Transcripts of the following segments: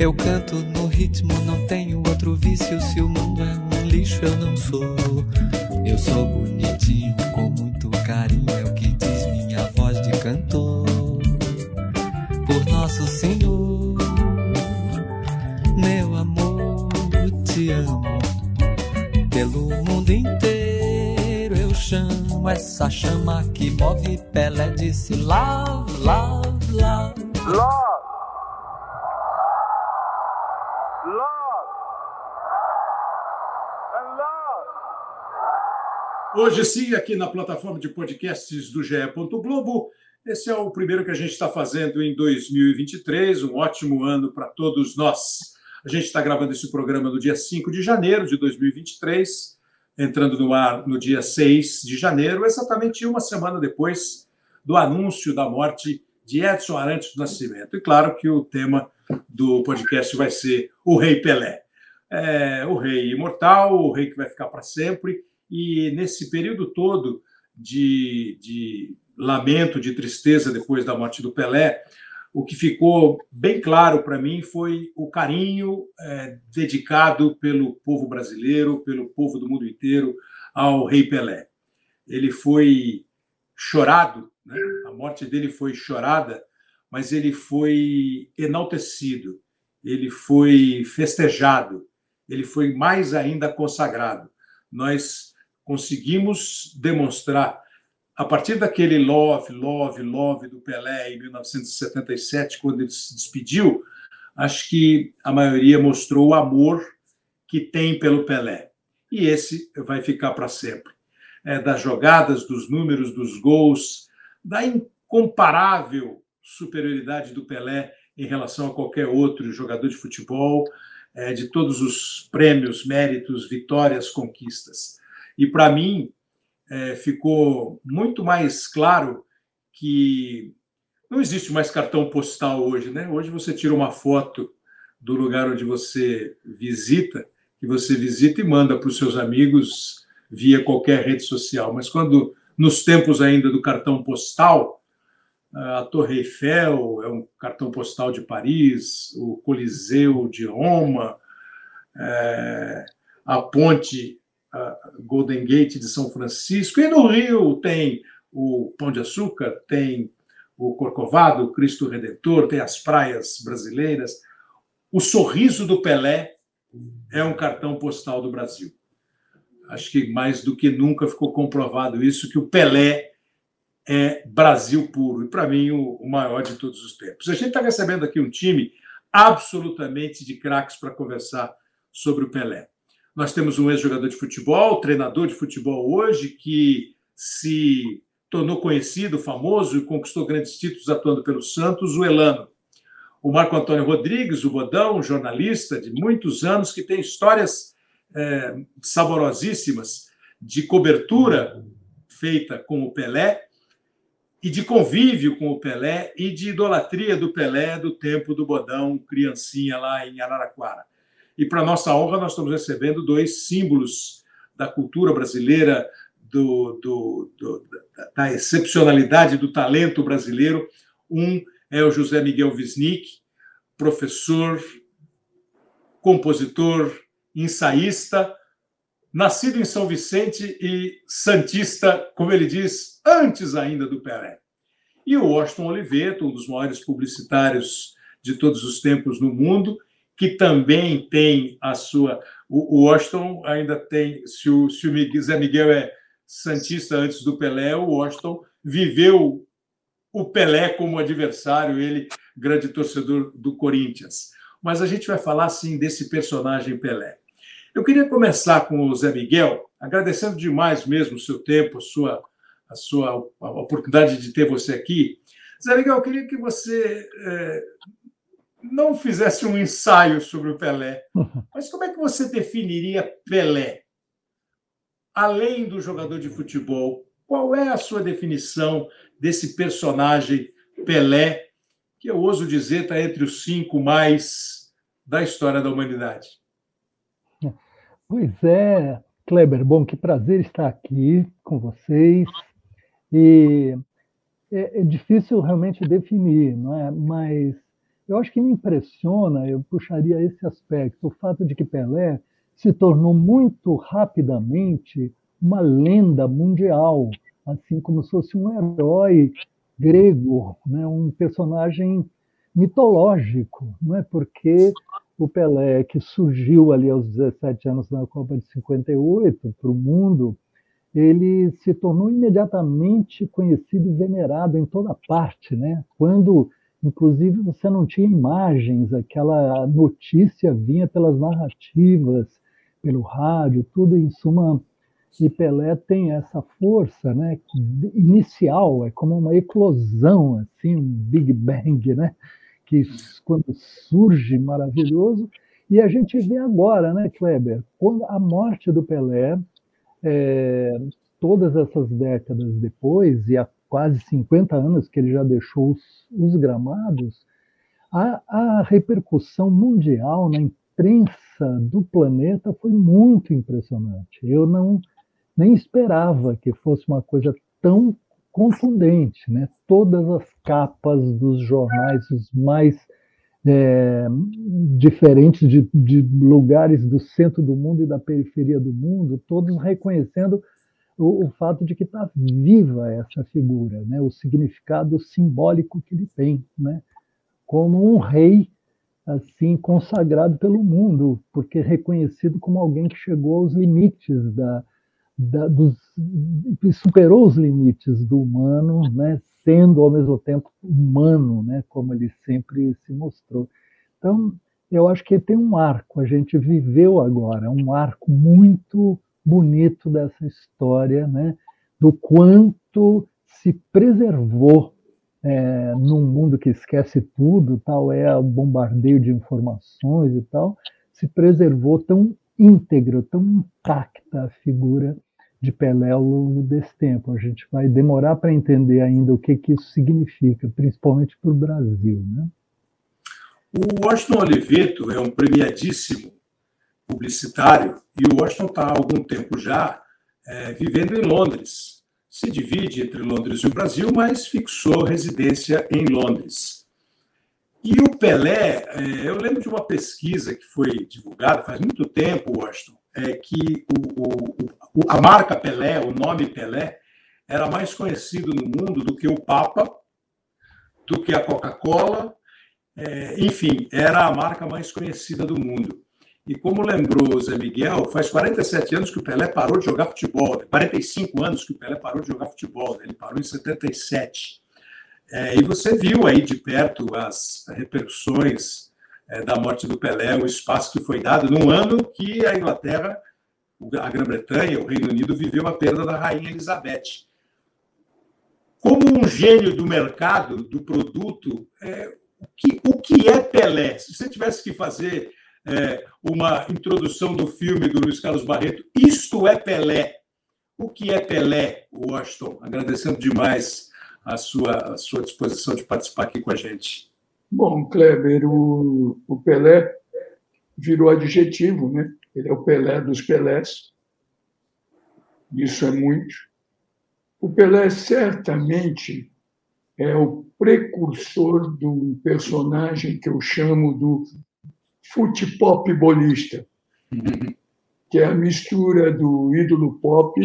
Eu canto no ritmo, não tenho outro vício. Se o mundo é um lixo, eu não sou. Eu sou bonitinho, com muito carinho. É o que diz minha voz de cantor. Por nosso Senhor, meu amor, te amo. Pelo mundo inteiro eu chamo essa chama que move Pelé. Disse love, love, love. Love. Hoje sim, aqui na plataforma de podcasts do GE. Globo, esse é o primeiro que a gente está fazendo em 2023, um ótimo ano para todos nós. A gente está gravando esse programa no dia 5 de janeiro de 2023, entrando no ar no dia 6 de janeiro, exatamente uma semana depois do anúncio da morte de Edson Arantes do Nascimento. E claro que o tema do podcast vai ser o Rei Pelé. É, o rei imortal, o rei que vai ficar para sempre e nesse período todo de, de lamento, de tristeza depois da morte do Pelé, o que ficou bem claro para mim foi o carinho é, dedicado pelo povo brasileiro, pelo povo do mundo inteiro ao Rei Pelé. Ele foi chorado, né? a morte dele foi chorada, mas ele foi enaltecido, ele foi festejado, ele foi mais ainda consagrado. Nós conseguimos demonstrar, a partir daquele love, love, love do Pelé em 1977, quando ele se despediu, acho que a maioria mostrou o amor que tem pelo Pelé. E esse vai ficar para sempre. É, das jogadas, dos números, dos gols, da incomparável superioridade do Pelé em relação a qualquer outro jogador de futebol, é, de todos os prêmios, méritos, vitórias, conquistas. E para mim é, ficou muito mais claro que não existe mais cartão postal hoje, né? Hoje você tira uma foto do lugar onde você visita, que você visita e manda para os seus amigos via qualquer rede social. Mas quando nos tempos ainda do cartão postal, a Torre Eiffel é um cartão postal de Paris, o Coliseu de Roma, é, a ponte Golden Gate de São Francisco, e no Rio tem o Pão de Açúcar, tem o Corcovado, o Cristo Redentor, tem as praias brasileiras. O sorriso do Pelé é um cartão postal do Brasil. Acho que mais do que nunca ficou comprovado isso, que o Pelé é Brasil puro, e para mim o, maior de todos os tempos. A gente está recebendo aqui um time absolutamente de craques para conversar sobre o Pelé. Nós temos um ex-jogador de futebol, treinador de futebol hoje, que se tornou conhecido, famoso e conquistou grandes títulos atuando pelo Santos, o Elano. O Marco Antônio Rodrigues, o Bodão, jornalista de muitos anos, que tem histórias é, saborosíssimas de cobertura feita com o Pelé e de convívio com o Pelé e de idolatria do Pelé do tempo do Bodão, criancinha lá em Araraquara. E, para nossa honra, nós estamos recebendo dois símbolos da cultura brasileira, do, do, do, da excepcionalidade do talento brasileiro. Um é o José Miguel Wisnik, professor, compositor, ensaísta, nascido em São Vicente e santista, como ele diz, antes ainda do Pelé. E o Washington Oliveto, um dos maiores publicitários de todos os tempos no mundo, que também tem a sua. O Washington ainda tem. Se o, se o Zé Miguel é Santista antes do Pelé, o Washington viveu o Pelé como adversário, ele, grande torcedor do Corinthians. Mas a gente vai falar, sim, desse personagem Pelé. Eu queria começar com o Zé Miguel, agradecendo demais mesmo o seu tempo, a sua, a sua a oportunidade de ter você aqui. Zé Miguel, eu queria que você é, não fizesse um ensaio sobre o Pelé, mas como é que você definiria Pelé? Além do jogador de futebol, qual é a sua definição desse personagem Pelé, que eu ouso dizer está entre os cinco mais da história da humanidade? Pois é, Kleber, bom, que prazer estar aqui com vocês. E é, é difícil realmente definir, não é? Mas eu acho que me impressiona, eu puxaria esse aspecto, o fato de que Pelé se tornou muito rapidamente uma lenda mundial, assim como se fosse um herói grego, né? um personagem mitológico, não é? Porque o Pelé, que surgiu ali aos 17 anos na Copa de 58 para o mundo, ele se tornou imediatamente conhecido e venerado em toda parte, né? Quando inclusive você não tinha imagens, aquela notícia vinha pelas narrativas, pelo rádio, tudo em suma. E Pelé tem essa força, né? Inicial, é como uma eclosão, assim, um Big Bang, né? Que quando surge maravilhoso. E a gente vê agora, né, Kleber, quando a morte do Pelé, é, todas essas décadas depois, e há quase 50 anos que ele já deixou os, os gramados, a, a repercussão mundial na imprensa do planeta foi muito impressionante. Eu não nem esperava que fosse uma coisa tão contundente, né? Todas as capas dos jornais, os mais é, diferentes de, de, lugares do centro do mundo e da periferia do mundo, todos reconhecendo o, o fato de que está viva essa figura, né? O significado simbólico que ele tem, né? Como um rei assim consagrado pelo mundo, porque reconhecido como alguém que chegou aos limites da, da dos, superou os limites do humano, né, sendo ao mesmo tempo humano, né, como ele sempre se mostrou. Então, eu acho que tem um arco, a gente viveu agora um arco muito bonito dessa história, né, do quanto se preservou é, num mundo que esquece tudo, tal é o bombardeio de informações e tal, se preservou tão íntegro, tão intacta a figura de Pelé ao longo desse tempo. A gente vai demorar para entender ainda o que, que isso significa, principalmente para o Brasil. Né? O Washington Oliveto é um premiadíssimo publicitário e o Washington está há algum tempo já é, vivendo em Londres se divide entre Londres e o Brasil, mas fixou residência em Londres. E o Pelé, é, eu lembro de uma pesquisa que foi divulgada faz muito tempo, Washington, é que o, o, a marca Pelé, o nome Pelé, era mais conhecido no mundo do que o Papa, do que a Coca-Cola, é, enfim, era a marca mais conhecida do mundo. E como lembrou o Zé Miguel, faz 47 anos que o Pelé parou de jogar futebol, 45 anos que o Pelé parou de jogar futebol, né? ele parou em 77. É, e você viu aí de perto as repercussões é, da morte do Pelé, o espaço que foi dado num ano que a Inglaterra, a Grã-Bretanha, o Reino Unido viveu a perda da Rainha Elizabeth. Como um gênio do mercado, do produto, é, o, que, o que é Pelé? Se você tivesse que fazer é, uma introdução do filme do Luiz Carlos Barreto, Isto é Pelé. O que é Pelé, Washington? Agradecendo demais a sua, a sua disposição de participar aqui com a gente. Bom, Kleber, o, o Pelé virou adjetivo, né? Ele é o Pelé dos Pelés. Isso é muito. O Pelé certamente é o precursor de um personagem que eu chamo do fute-pop bolista, que é a mistura do ídolo pop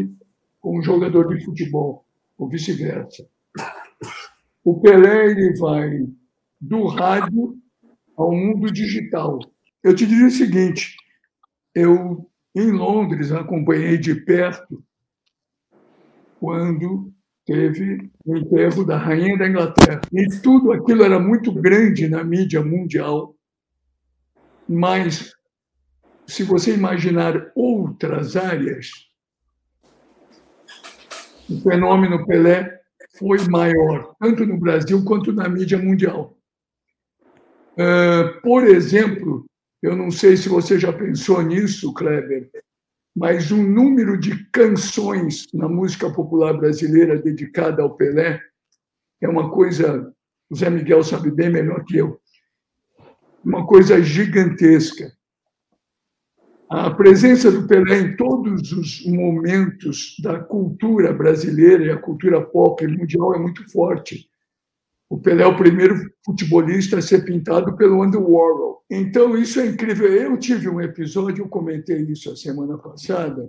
com um jogador de futebol, ou vice-versa. O Pelé ele vai do rádio ao mundo digital. Eu te diria o seguinte: eu, em Londres, acompanhei de perto quando teve o enterro da rainha da Inglaterra. E tudo aquilo era muito grande na mídia mundial. Mas, se você imaginar outras áreas, o fenômeno Pelé foi maior, tanto no Brasil quanto na mídia mundial. por exemplo, eu não sei se você já pensou nisso, Kleber, mas o número de canções na música popular brasileira dedicada ao Pelé é uma coisa, o Zé Miguel sabe bem melhor que eu, uma coisa gigantesca. A presença do Pelé em todos os momentos da cultura brasileira e a cultura pop mundial é muito forte. O Pelé é o primeiro futebolista a ser pintado pelo Andy Warhol. Então, isso é incrível. Eu tive um episódio, eu comentei isso a semana passada.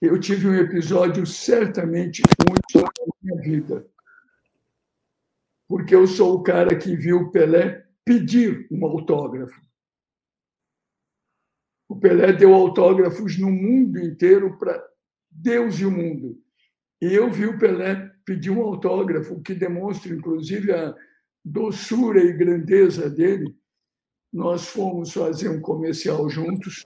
Eu tive um episódio certamente único na minha vida. Porque eu sou o cara que viu o Pelé pedir um autógrafo. O Pelé deu autógrafos no mundo inteiro para Deus e o mundo. E eu vi o Pelé pedir um autógrafo que demonstra, inclusive, a doçura e grandeza dele. Nós fomos fazer um comercial juntos,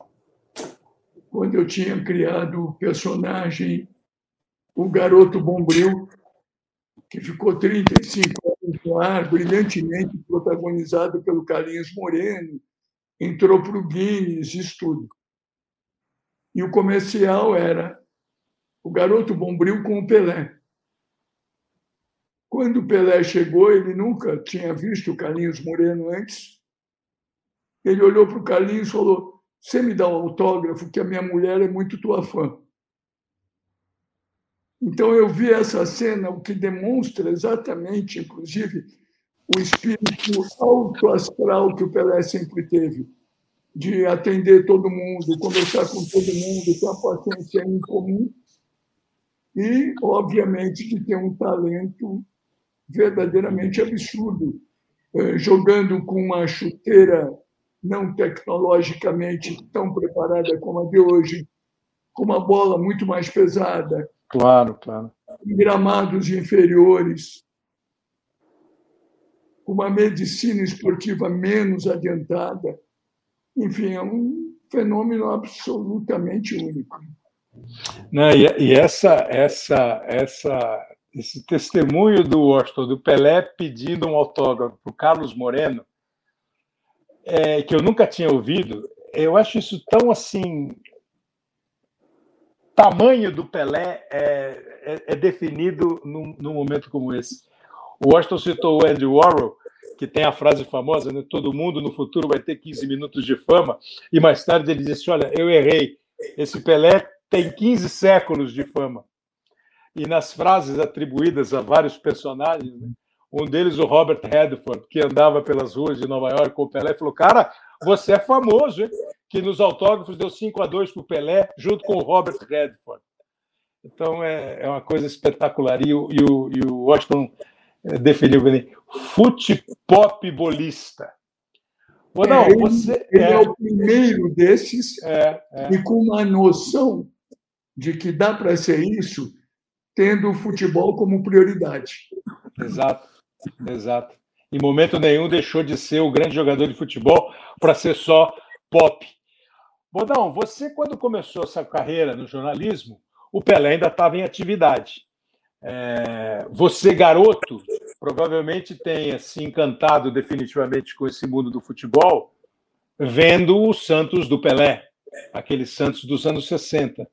quando eu tinha criado o personagem O Garoto Bombril, que ficou 35 anos no ar, brilhantemente protagonizado pelo Carlinhos Moreno, entrou para o Guinness, isso tudo. E o comercial era o garoto Bombril com o Pelé. Quando o Pelé chegou, ele nunca tinha visto o Carlinhos Moreno antes. Ele olhou para o Carlinhos e falou: Você me dá um autógrafo, que a minha mulher é muito tua fã. Então eu vi essa cena, o que demonstra exatamente, inclusive, o espírito alto astral que o Pelé sempre teve, de atender todo mundo, conversar com todo mundo, ter a paciência em comum e, obviamente, de ter um talento verdadeiramente absurdo, eh, jogando com uma chuteira não tecnologicamente tão preparada como a de hoje, com uma bola muito mais pesada. Claro, claro. Em gramados inferiores, com uma medicina esportiva menos adiantada. Enfim, é um fenômeno absolutamente único. Não, e, e essa, essa, essa, esse testemunho do Washington, do Pelé pedindo um autógrafo para o Carlos Moreno, é, que eu nunca tinha ouvido, eu acho isso tão assim. Tamanho do Pelé é, é, é definido num, num, momento como esse. O Washington citou o Andy Warhol, que tem a frase famosa, né? todo mundo no futuro vai ter 15 minutos de fama, e mais tarde ele disse: Olha, eu errei. Esse Pelé tem 15 séculos de fama. E nas frases atribuídas a vários personagens, né? um deles, o Robert Redford, que andava pelas ruas de Nova York com o Pelé, falou: Cara, você é famoso, hein? Que nos autógrafos deu 5 a 2 para o Pelé, junto com o Robert Redford. Então é, é uma coisa espetacular. E o, e o, e o Washington é, definiu bem: fute pop bolista. Não, é, você, ele é, é, o primeiro desses é, é. e com uma noção de que dá para ser isso tendo o futebol como prioridade. Exato, exato. Em momento nenhum deixou de ser o grande jogador de futebol para ser só pop. Bodão, você quando começou essa carreira no jornalismo, o Pelé ainda estava em atividade. É, você, garoto, provavelmente tenha se encantado definitivamente com esse mundo do futebol, vendo o Santos do Pelé, aquele Santos dos anos 60.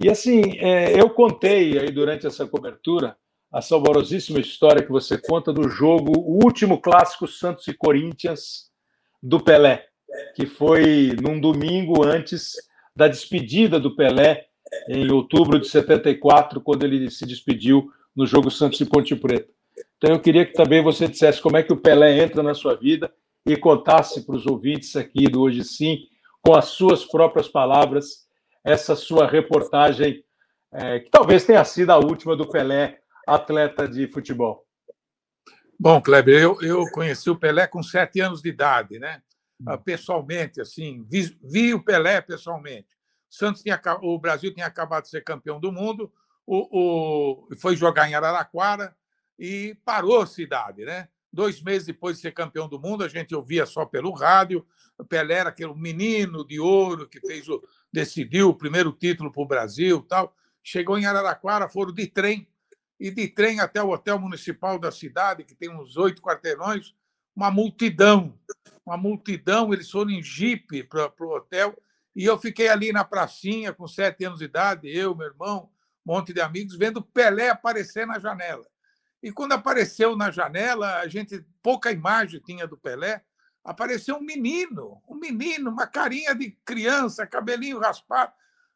E assim, é, eu contei aí durante essa cobertura a saborosíssima história que você conta do jogo, o último clássico Santos e Corinthians do Pelé, que foi num domingo antes da despedida do Pelé, em outubro de 74, quando ele se despediu no jogo Santos e Ponte Preta. Então eu queria que também você dissesse como é que o Pelé entra na sua vida e contasse para os ouvintes aqui do Hoje Sim, com as suas próprias palavras, essa sua reportagem, é, que talvez tenha sido a última do Pelé, atleta de futebol. Bom, Kleber, eu, eu conheci o Pelé com sete anos de idade, né? Ah, pessoalmente, assim, vi, vi o Pelé pessoalmente. O, Santos tinha, o Brasil tinha acabado de ser campeão do mundo, o, o, foi jogar em Araraquara e parou a cidade, né? Dois meses depois de ser campeão do mundo, a gente ouvia só pelo rádio. O Pelé era aquele menino de ouro que fez o, decidiu o primeiro título para o Brasil tal. Chegou em Araraquara, foram de trem, e de trem até o hotel municipal da cidade, que tem uns oito quarteirões, uma multidão. Uma multidão, eles foram em jipe para o hotel, e eu fiquei ali na pracinha com sete anos de idade, eu, meu irmão, um monte de amigos, vendo Pelé aparecer na janela. E quando apareceu na janela, a gente pouca imagem tinha do Pelé, apareceu um menino, um menino, uma carinha de criança, cabelinho raspado.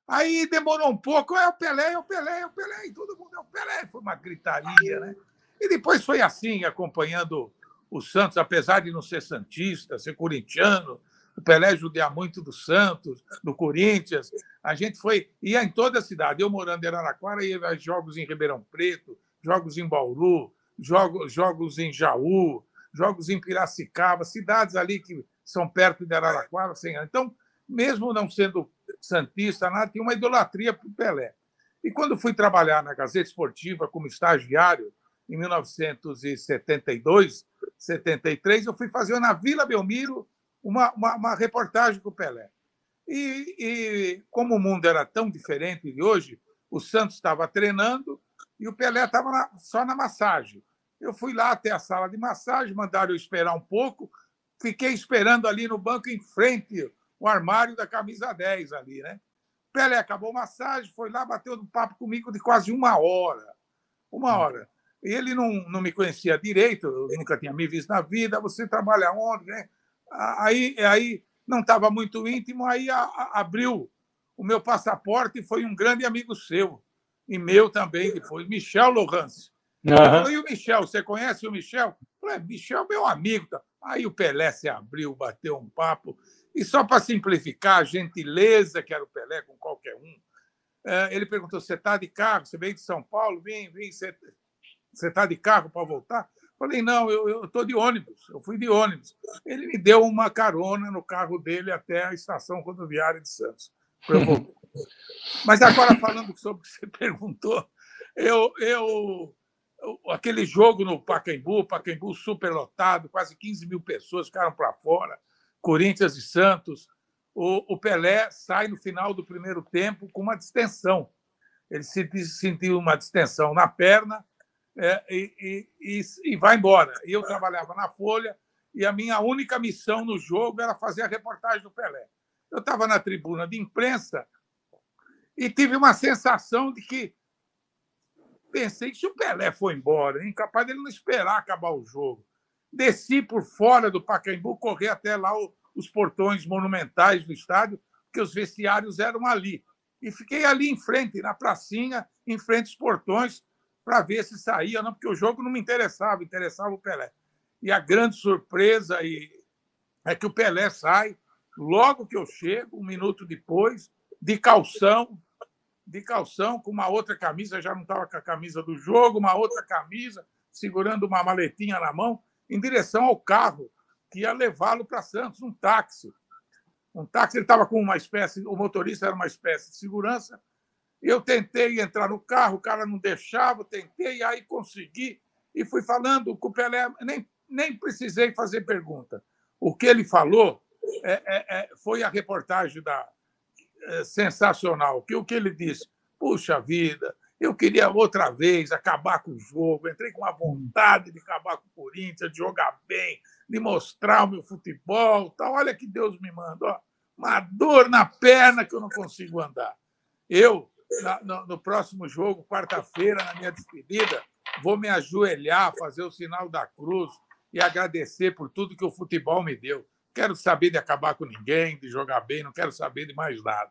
Aí demorou um pouco, é o Pelé, é o Pelé, é o Pelé, e todo mundo é o Pelé. Foi uma gritaria, né? E depois foi assim, acompanhando o Santos, apesar de não ser santista, ser corintiano, o Pelé judiar muito do Santos, do Corinthians. A gente foi, ia em toda a cidade. Eu morando em Araraquara, ia a jogos em Ribeirão Preto, jogos em Bauru, jogos, jogos em Jaú, jogos em Piracicaba, cidades ali que são perto de Araraquara. Então, mesmo não sendo santista, nada, tinha uma idolatria para o Pelé. E quando fui trabalhar na Gazeta Esportiva como estagiário, em 1972, 73, eu fui fazer na Vila Belmiro uma, uma, uma reportagem com o Pelé. E, e, como o mundo era tão diferente de hoje, o Santos estava treinando e o Pelé estava só na massagem. Eu fui lá até a sala de massagem, mandaram eu esperar um pouco, fiquei esperando ali no banco em frente o armário da camisa 10 ali, né? Pelé acabou a massagem, foi lá, bateu um papo comigo de quase uma hora. Uma hora. Ele não, não me conhecia direito, eu nunca tinha me visto na vida. Você trabalha onde? Né? Aí, aí não estava muito íntimo, aí a, a, abriu o meu passaporte e foi um grande amigo seu, e meu também depois, Michel Lohance. Uhum. E o Michel, você conhece o Michel? falei, Michel, meu amigo. Aí o Pelé se abriu, bateu um papo. E só para simplificar, a gentileza que era o Pelé com qualquer um, é, ele perguntou: você está de carro? Você veio de São Paulo? Vem, vem. Você está de carro para voltar? Falei, não, eu estou de ônibus, eu fui de ônibus. Ele me deu uma carona no carro dele até a estação rodoviária de Santos. Mas agora, falando sobre o que você perguntou, eu, eu, aquele jogo no Pacaembu, Pacaembu superlotado, quase 15 mil pessoas ficaram para fora, Corinthians e Santos. O, o, Pelé sai no final do primeiro tempo com uma distensão. Ele se sentiu uma distensão na perna é, e, e, e, vai embora. Eu trabalhava na Folha e a minha única missão no jogo era fazer a reportagem do Pelé. Eu estava na tribuna de imprensa e tive uma sensação de que pensei que se o Pelé foi embora, incapaz dele não esperar acabar o jogo. Desci por fora do Pacaembu, corri até lá os portões monumentais do estádio, porque os vestiários eram ali. E fiquei ali em frente, na pracinha, em frente aos portões, para ver se saía, não, porque o jogo não me interessava, interessava o Pelé. E a grande surpresa é que o Pelé sai logo que eu chego, um minuto depois, de calção, de calção, com uma outra camisa, já não estava com a camisa do jogo, uma outra camisa, segurando uma maletinha na mão, em direção ao carro que ia levá-lo para Santos, um táxi. Um táxi, ele estava com uma espécie, o motorista era uma espécie de segurança, eu tentei entrar no carro, o cara não deixava, tentei, aí consegui e fui falando com o Pelé, nem, nem precisei fazer pergunta. O que ele falou é, é, é, foi a reportagem da é, sensacional, que o que ele disse, puxa vida, eu queria outra vez acabar com o jogo, entrei com a vontade de acabar com o Corinthians, de jogar bem, de mostrar o meu futebol, tal. olha que Deus me manda, ó, uma dor na perna que eu não consigo andar. Eu no, no, próximo jogo, quarta-feira, na minha despedida, vou me ajoelhar, fazer o sinal da cruz e agradecer por tudo que o futebol me deu. Quero saber de acabar com ninguém, de jogar bem, não quero saber de mais nada.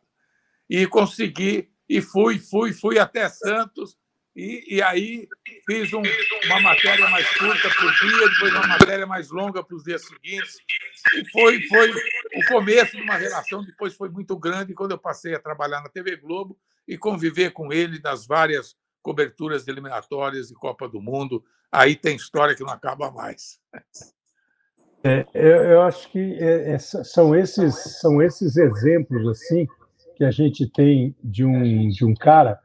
E consegui, e fui, fui, fui até Santos, e, e aí fiz um, uma matéria mais curta por dia, depois uma matéria mais longa para os dias seguintes. E foi, foi o começo de uma relação, depois foi muito grande quando eu passei a trabalhar na TV Globo e conviver com ele nas várias coberturas de eliminatórias e Copa do Mundo. Aí tem história que não acaba mais. É, eu, eu, acho que é, é, são esses são esses exemplos assim que a gente tem de um de um cara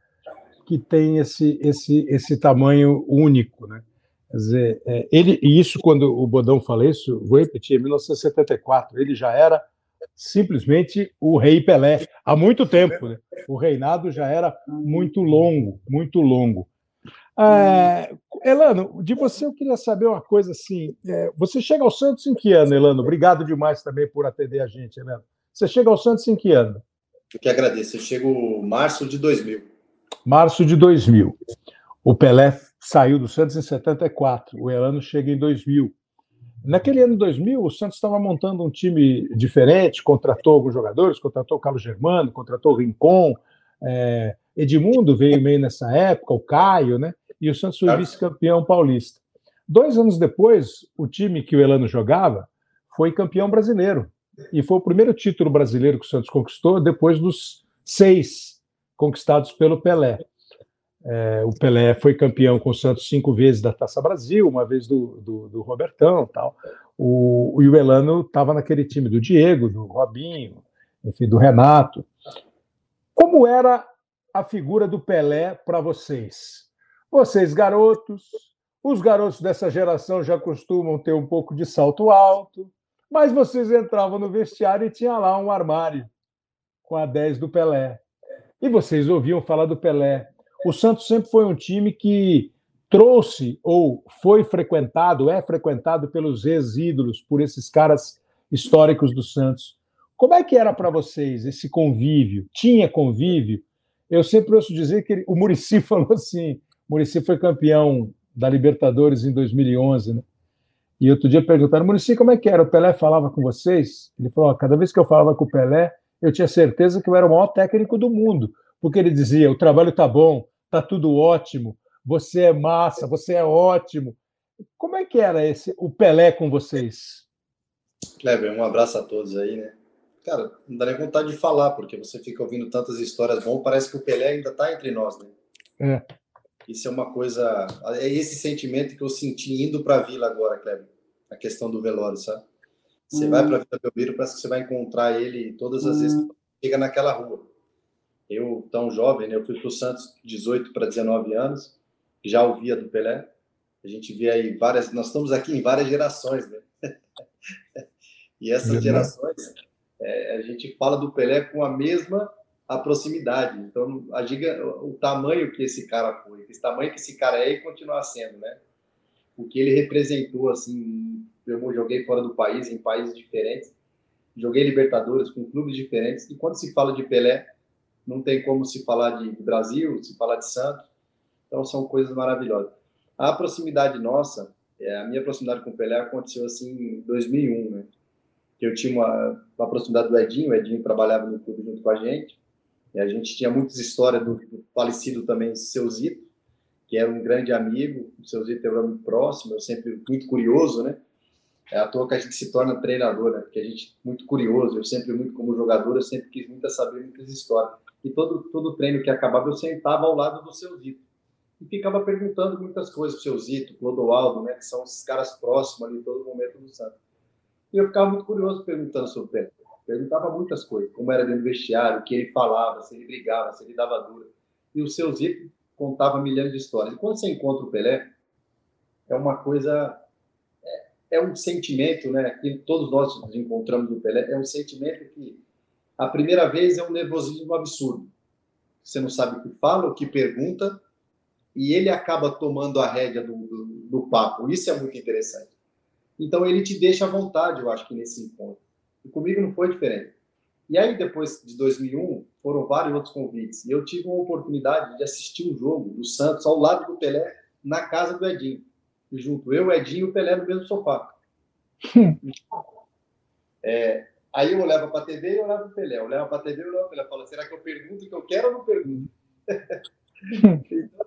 que tem esse esse esse tamanho único, né? Quer dizer, é, ele e isso quando o Bodão fala isso, vou repetir, em 1974, ele já era simplesmente o rei Pelé há muito tempo. Né? O reinado já era muito longo, muito longo. É, Elano, de você eu queria saber uma coisa assim. É, você chega ao Santos em que ano, Elano? Obrigado demais também por atender a gente, Elano. Você chega ao Santos em que ano? Eu que agradeço. Eu chego março de 2000. Março de 2000. O Pelé saiu do Santos em 74. O Elano chega em 2000. Naquele ano 2000, o Santos estava montando um time diferente, contratou alguns jogadores, contratou o Carlos Germano, contratou o Rincon, é, Edmundo veio meio nessa época, o Caio, né? e o Santos foi vice-campeão paulista. Dois anos depois, o time que o Elano jogava foi campeão brasileiro. E foi o primeiro título brasileiro que o Santos conquistou depois dos seis conquistados pelo Pelé. É, o Pelé foi campeão com o Santos cinco vezes da Taça Brasil, uma vez do, do, do Robertão tal. O, o Elano estava naquele time do Diego, do Robinho, enfim, do Renato. Como era a figura do Pelé para vocês? Vocês, garotos, os garotos dessa geração já costumam ter um pouco de salto alto, mas vocês entravam no vestiário e tinha lá um armário com a 10 do Pelé. E vocês ouviam falar do Pelé. O Santos sempre foi um time que trouxe ou foi frequentado, é frequentado pelos ex-ídolos, por esses caras históricos do Santos. Como é que era para vocês esse convívio? Tinha convívio? Eu sempre ouço dizer que ele, o Murici falou assim: Murici foi campeão da Libertadores em 2011, né? E outro dia perguntaram, Murici, como é que era? O Pelé falava com vocês? Ele falou: cada vez que eu falava com o Pelé, eu tinha certeza que eu era o maior técnico do mundo, porque ele dizia: o trabalho tá bom, tá tudo ótimo, você é massa, você é ótimo. Como é que era esse o Pelé com vocês? Kleber, um abraço a todos aí, né? Cara, não dá nem vontade de falar, porque você fica ouvindo tantas histórias boas, parece que o Pelé ainda está entre nós, né? É. Isso é uma coisa. É esse sentimento que eu senti indo para a vila agora, Kleber. A questão do velório, sabe? Você hum. vai para a Vila Belmiro, parece que você vai encontrar ele todas as hum. vezes que chega naquela rua. Eu, tão jovem, né? eu fui para o Santos 18 para 19 anos, já ouvia do Pelé. A gente vê aí várias. Nós estamos aqui em várias gerações, né? e essas gerações, é, a gente fala do Pelé com a mesma a proximidade. Então, a giga, o tamanho que esse cara foi, esse tamanho que esse cara é e continua sendo, né? O que ele representou, assim, eu joguei fora do país, em países diferentes, joguei Libertadores com clubes diferentes, e quando se fala de Pelé, não tem como se falar de Brasil, se falar de Santos, então são coisas maravilhosas. A proximidade nossa, é, a minha proximidade com o Pelé aconteceu assim em 2001, né? Que eu tinha uma, uma proximidade do Edinho, o Edinho trabalhava no clube junto com a gente, e a gente tinha muitas histórias do, do falecido também, seu Zito, que era um grande amigo, o seu Zito era muito próximo, eu sempre muito curioso, né? É à toa que a gente se torna treinador, né? Porque a gente muito curioso, eu sempre muito como jogador, eu sempre quis muito saber muitas histórias. E todo todo treino que acabava eu sentava ao lado do seu Zito e ficava perguntando muitas coisas pro seu Zito, Clodoaldo, né? Que são esses caras próximos ali todo momento do Santos. E eu ficava muito curioso perguntando sobre o Pedro. Perguntava muitas coisas, como era dentro do vestiário, o que ele falava, se ele brigava, se ele dava dura. E o seu Zito contava milhões de histórias. E quando você encontra o Pelé, é uma coisa, é, um sentimento, né? Que todos nós nos encontramos no Pelé, é um sentimento que a primeira vez é um nervosismo absurdo. Você não sabe o que fala, o que pergunta, e ele acaba tomando a rédea do, do, do papo. Isso é muito interessante. Então ele te deixa à vontade, eu acho que nesse encontro. E comigo não foi diferente. E aí, depois de 2001, foram vários outros convites. E eu tive uma oportunidade de assistir um jogo do Santos ao lado do Pelé, na casa do Edinho. Junto eu, Edinho e o Pelé no mesmo sofá. é, aí eu olhava para a TV e eu olhava para o Pelé. Eu olhava para a TV e eu olhava para o Pelé. Falava, será que eu pergunto o que eu quero ou não pergunto? então,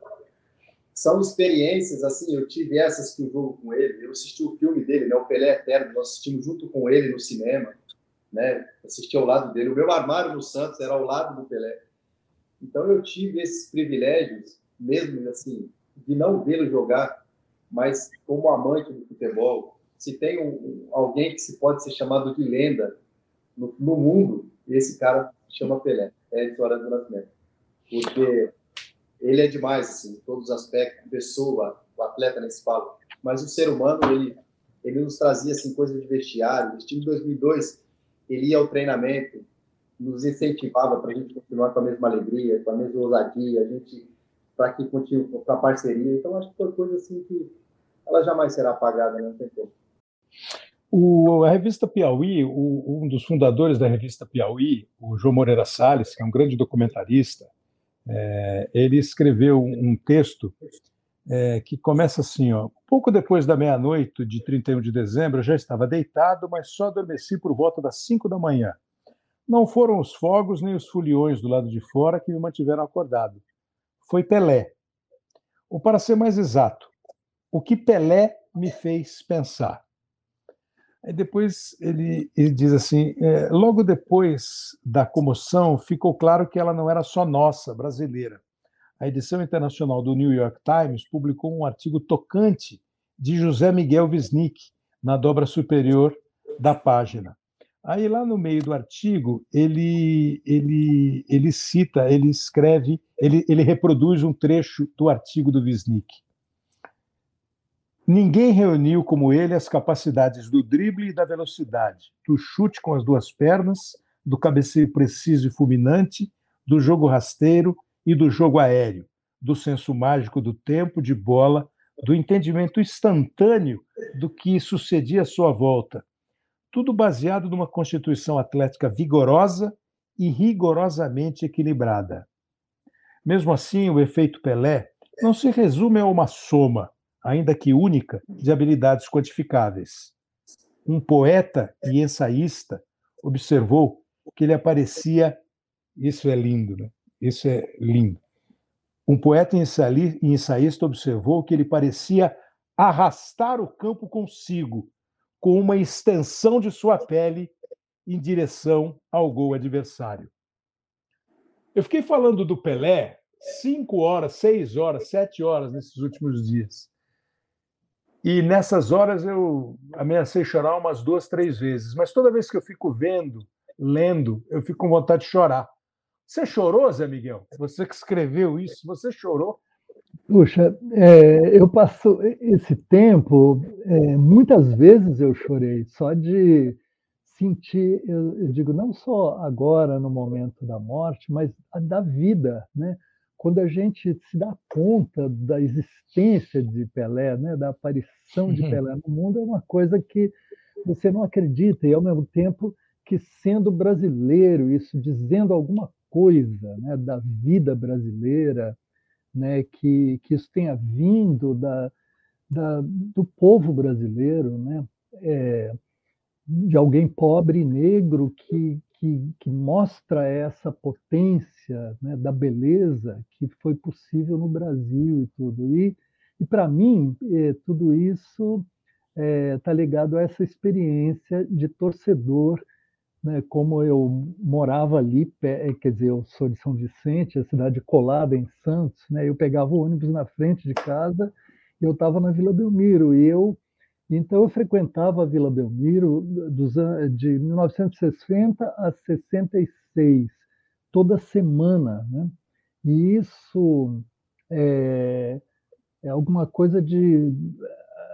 são experiências, assim, eu tive essas que eu jogo com ele, eu assisti o filme dele, né, o Pelé Eterno, nós assistimos junto com ele no cinema, né, assisti ao lado dele, o meu armário no Santos era ao lado do Pelé. Então eu tive esses privilégios, mesmo assim, de não vê-lo jogar, mas como amante do futebol, se tem um, alguém que se pode ser chamado de lenda no, no mundo, esse cara chama Pelé, é Edson Arantes do Nascimento. Porque ele é demais, assim, em todos os aspectos, pessoa, o atleta nesse fala. Mas o ser humano, ele, ele nos trazia, assim, coisas de vestiário. O time 2002, ele ia ao treinamento, nos incentivava para a gente continuar com a mesma alegria, com a mesma ousadia, a gente, para que continue com a parceria. Então, acho que foi coisa, assim, que ela jamais será apagada, não tem como. O, a revista Piauí, o, um dos fundadores da revista Piauí, o João Moreira Salles, que é um grande documentarista, é, ele escreveu um texto é, que começa assim: ó, pouco depois da meia-noite de 31 de dezembro, eu já estava deitado, mas só adormeci por volta das 5 da manhã. Não foram os fogos nem os foliões do lado de fora que me mantiveram acordado. Foi Pelé. Ou, para ser mais exato, o que Pelé me fez pensar. Aí depois ele, ele diz assim: é, logo depois da comoção, ficou claro que ela não era só nossa, brasileira. A edição internacional do New York Times publicou um artigo tocante de José Miguel Wisnik na dobra superior da página. Aí lá no meio do artigo ele ele ele cita, ele escreve, ele, ele reproduz um trecho do artigo do Wisnik. Ninguém reuniu como ele as capacidades do drible e da velocidade, do chute com as duas pernas, do cabeceio preciso e fulminante, do jogo rasteiro e do jogo aéreo, do senso mágico do tempo de bola, do entendimento instantâneo do que sucedia à sua volta. Tudo baseado numa constituição atlética vigorosa e rigorosamente equilibrada. Mesmo assim, o efeito Pelé não se resume a uma soma, ainda que única, de habilidades quantificáveis. Um poeta e ensaísta observou que ele aparecia. Isso é lindo, né? Isso é lindo. Um poeta e ensaísta observou que ele parecia arrastar o campo consigo, com uma extensão de sua pele em direção ao gol adversário. Eu fiquei falando do Pelé cinco horas, seis horas, sete horas nesses últimos dias. E nessas horas eu ameacei chorar umas duas, três vezes. Mas toda vez que eu fico vendo, lendo, eu fico com vontade de chorar. Você chorou, Zé Miguel? Você que escreveu isso, você chorou? Puxa, é, eu passo esse tempo, é, muitas vezes eu chorei, só de sentir, eu, eu, digo, não só agora no momento da morte, mas da vida, né? Quando a gente se dá conta da existência de Pelé, né, da aparição de uhum. Pelé no mundo, é uma coisa que você não acredita, e ao mesmo tempo que, sendo brasileiro, isso dizendo alguma coisa né, da vida brasileira, né, que, que isso tenha vindo da, da do povo brasileiro, né, é, de alguém pobre e negro que, que, que mostra essa potência né, da beleza que foi possível no Brasil e tudo. E, e para mim, é, tudo isso está é, tá ligado a essa experiência de torcedor. Né, como eu morava ali, é, quer dizer, eu sou de São Vicente, a cidade colada em Santos, né, eu pegava o ônibus na frente de casa e eu estava na Vila Belmiro e eu então, eu frequentava a Vila Belmiro dos, de 1960 a 66, toda semana. Né? E isso é, é alguma coisa de,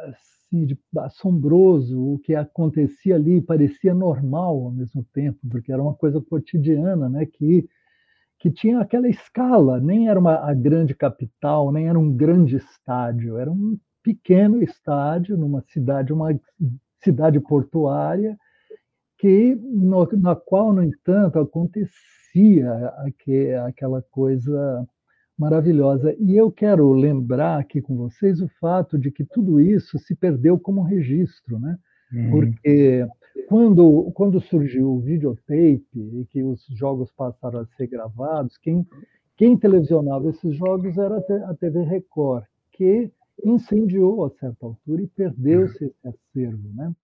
assim, de assombroso. O que acontecia ali parecia normal ao mesmo tempo, porque era uma coisa cotidiana, né? que, que tinha aquela escala, nem era uma, a grande capital, nem era um grande estádio, era um pequeno estádio numa cidade, uma cidade portuária, que no, na qual, no entanto, acontecia aqu, aquela coisa maravilhosa. E eu quero lembrar aqui com vocês o fato de que tudo isso se perdeu como registro, né? Uhum. Porque quando, quando surgiu o videotape e que os jogos passaram a ser gravados, quem, quem televisionava esses jogos era a TV Record, que incendiou a certa altura e perdeu-se esse acervo, né?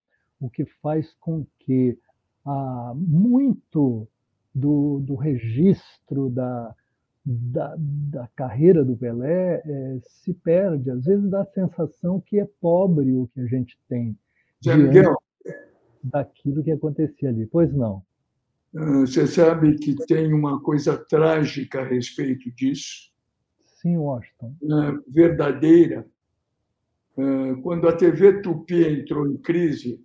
o que faz com que ah, muito do, do registro da, da, da, carreira do Pelé é, se perde. Às vezes dá a sensação que é pobre o que a gente tem daquilo que acontecia ali. Pois não. Ah, você sabe que tem uma coisa trágica a respeito disso. Sim, Washington. Verdadeira, eh, quando a TV Tupi entrou em crise,